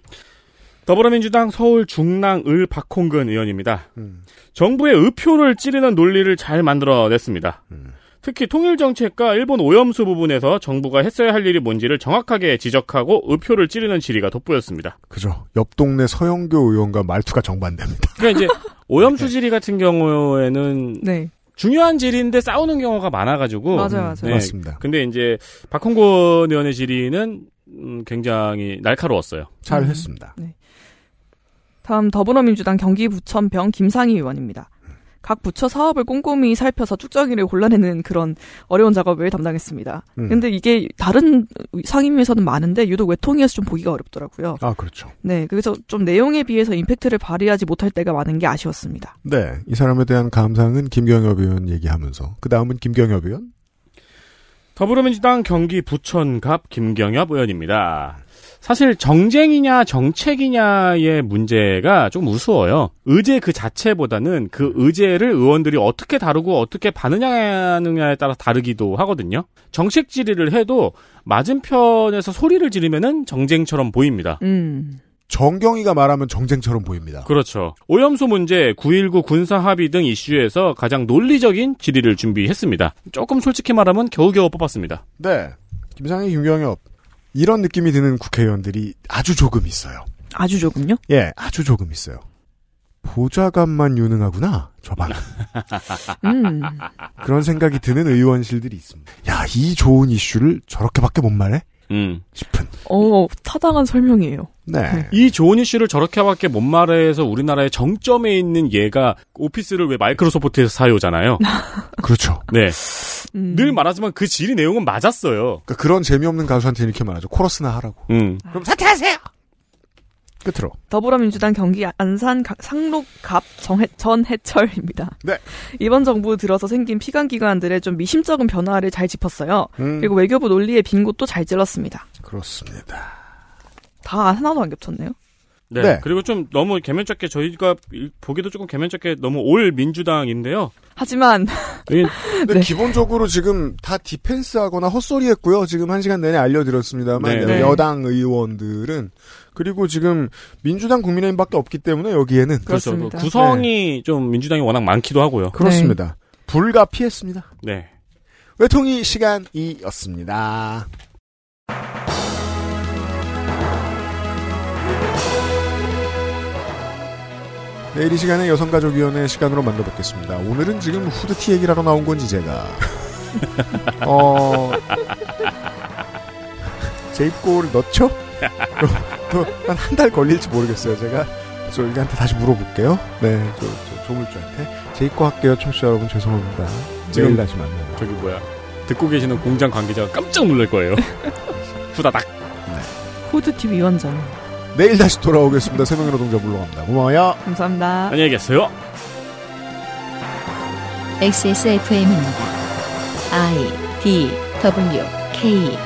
Speaker 4: 더불어민주당 서울 중랑을 박홍근 의원입니다.
Speaker 5: 음.
Speaker 4: 정부의 의표를 찌르는 논리를 잘 만들어냈습니다.
Speaker 5: 음.
Speaker 4: 특히 통일정책과 일본 오염수 부분에서 정부가 했어야 할 일이 뭔지를 정확하게 지적하고 의표를 찌르는 질의가 돋보였습니다.
Speaker 5: 그죠. 옆 동네 서영교 의원과 말투가 정반대입니다.
Speaker 4: 그러니까 이제 [LAUGHS] 오염수 질의 같은 경우에는
Speaker 6: 네.
Speaker 4: 중요한 질의인데 싸우는 경우가 많아가지고
Speaker 6: 맞아요, 맞아요.
Speaker 4: 네.
Speaker 5: 맞습니다.
Speaker 4: 근데 이제 박홍근 의원의 질의는 음, 굉장히 날카로웠어요.
Speaker 5: 잘
Speaker 6: 음.
Speaker 5: 했습니다.
Speaker 6: 다음 더불어민주당 경기부천병 김상희 의원입니다. 각 부처 사업을 꼼꼼히 살펴서 쭉정이를 골라내는 그런 어려운 작업을 담당했습니다.
Speaker 5: 음.
Speaker 6: 근데 이게 다른 상임위에서는 많은데 유독 외통위에서 좀 보기가 어렵더라고요.
Speaker 5: 아, 그렇죠.
Speaker 6: 네, 그래서 좀 내용에 비해서 임팩트를 발휘하지 못할 때가 많은 게 아쉬웠습니다.
Speaker 5: 네. 이 사람에 대한 감상은 김경엽 의원 얘기하면서. 그 다음은 김경엽 의원?
Speaker 4: 더불어민주당 경기 부천갑 김경엽 의원입니다. 사실 정쟁이냐 정책이냐의 문제가 좀 우스워요. 의제 그 자체보다는 그 의제를 의원들이 어떻게 다루고 어떻게 반응하느냐에 따라 다르기도 하거든요. 정책 질의를 해도 맞은편에서 소리를 지르면은 정쟁처럼 보입니다.
Speaker 6: 음,
Speaker 5: 정경이가 말하면 정쟁처럼 보입니다.
Speaker 4: 그렇죠. 오염수 문제, 9.19 군사 합의 등 이슈에서 가장 논리적인 질의를 준비했습니다. 조금 솔직히 말하면 겨우겨우 뽑았습니다.
Speaker 5: 네. 김상희, 김경엽. 이런 느낌이 드는 국회의원들이 아주 조금 있어요.
Speaker 6: 아주 조금요?
Speaker 5: 예, 아주 조금 있어요. 보좌관만 유능하구나, 저 방.
Speaker 6: 음.
Speaker 5: 그런 생각이 드는 의원실들이 있습니다. 야, 이 좋은 이슈를 저렇게밖에 못 말해?
Speaker 4: 음.
Speaker 5: 싶은.
Speaker 6: 어, 타당한 설명이에요.
Speaker 5: 네.
Speaker 4: 이 좋은 이슈를 저렇게밖에 못 말해서 우리나라의 정점에 있는 얘가 오피스를 왜 마이크로소프트에서 사요잖아요. [LAUGHS]
Speaker 5: 그렇죠.
Speaker 4: 네.
Speaker 6: 음.
Speaker 4: 늘 말하지만 그 질의 내용은 맞았어요.
Speaker 5: 그러니까 그런 재미없는 가수한테 이렇게 말하죠. 코러스나 하라고.
Speaker 4: 음.
Speaker 5: 그럼 사퇴하세요! 끝으로.
Speaker 6: 더불어민주당 경기 안산 가- 상록갑 정해, 전해철입니다.
Speaker 5: 네.
Speaker 6: 이번 정부 들어서 생긴 피감기관들의 좀 미심쩍은 변화를 잘 짚었어요.
Speaker 5: 음.
Speaker 6: 그리고 외교부 논리의 빈 곳도 잘 찔렀습니다.
Speaker 5: 그렇습니다.
Speaker 6: 다 하나도 안 겹쳤네요.
Speaker 4: 네.
Speaker 5: 네.
Speaker 4: 그리고 좀 너무 개면적게 저희가 일- 보기도 조금 개면적게 너무 올 민주당인데요.
Speaker 6: 하지만
Speaker 4: 이게 [LAUGHS]
Speaker 5: 근데
Speaker 6: 네.
Speaker 5: 기본적으로 지금 다 디펜스하거나 헛소리했고요. 지금 한 시간 내내 알려드렸습니다만
Speaker 4: 네.
Speaker 5: 여당 의원들은 그리고 지금 민주당 국민의힘밖에 없기 때문에 여기에는
Speaker 4: 그렇죠.
Speaker 6: 그렇습니다.
Speaker 4: 그 구성이 좀 민주당이 워낙 많기도 하고요.
Speaker 5: 그렇습니다. 불가피했습니다.
Speaker 4: 네.
Speaker 5: 외통위 시간이었습니다. 내일 이 시간에 여성가족위원회 시간으로 만나뵙겠습니다. 오늘은 지금 후드티 얘기를 하러 나온 건지 제가 [LAUGHS] 어 제 입고를 넣죠? 또한 한달 걸릴지 모르겠어요. 제가 저기한테 다시 물어볼게요. 네, 저, 저 조물주한테 제 입고 할게요, 청취자 여러분 죄송합니다.
Speaker 4: 지금-
Speaker 5: 내일 다시 만나요.
Speaker 4: 저기 뭐야. 듣고 계시는 공장 관계자가 깜짝 놀랄 거예요. [LAUGHS] 후다닥.
Speaker 6: 후드티 위원장.
Speaker 5: 내일 다시 돌아오겠습니다. 세 명의 노동자 물러갑니다. 고마워요.
Speaker 6: 감사합니다.
Speaker 4: 안녕히 계세요.
Speaker 2: XSFM입니다. I D W K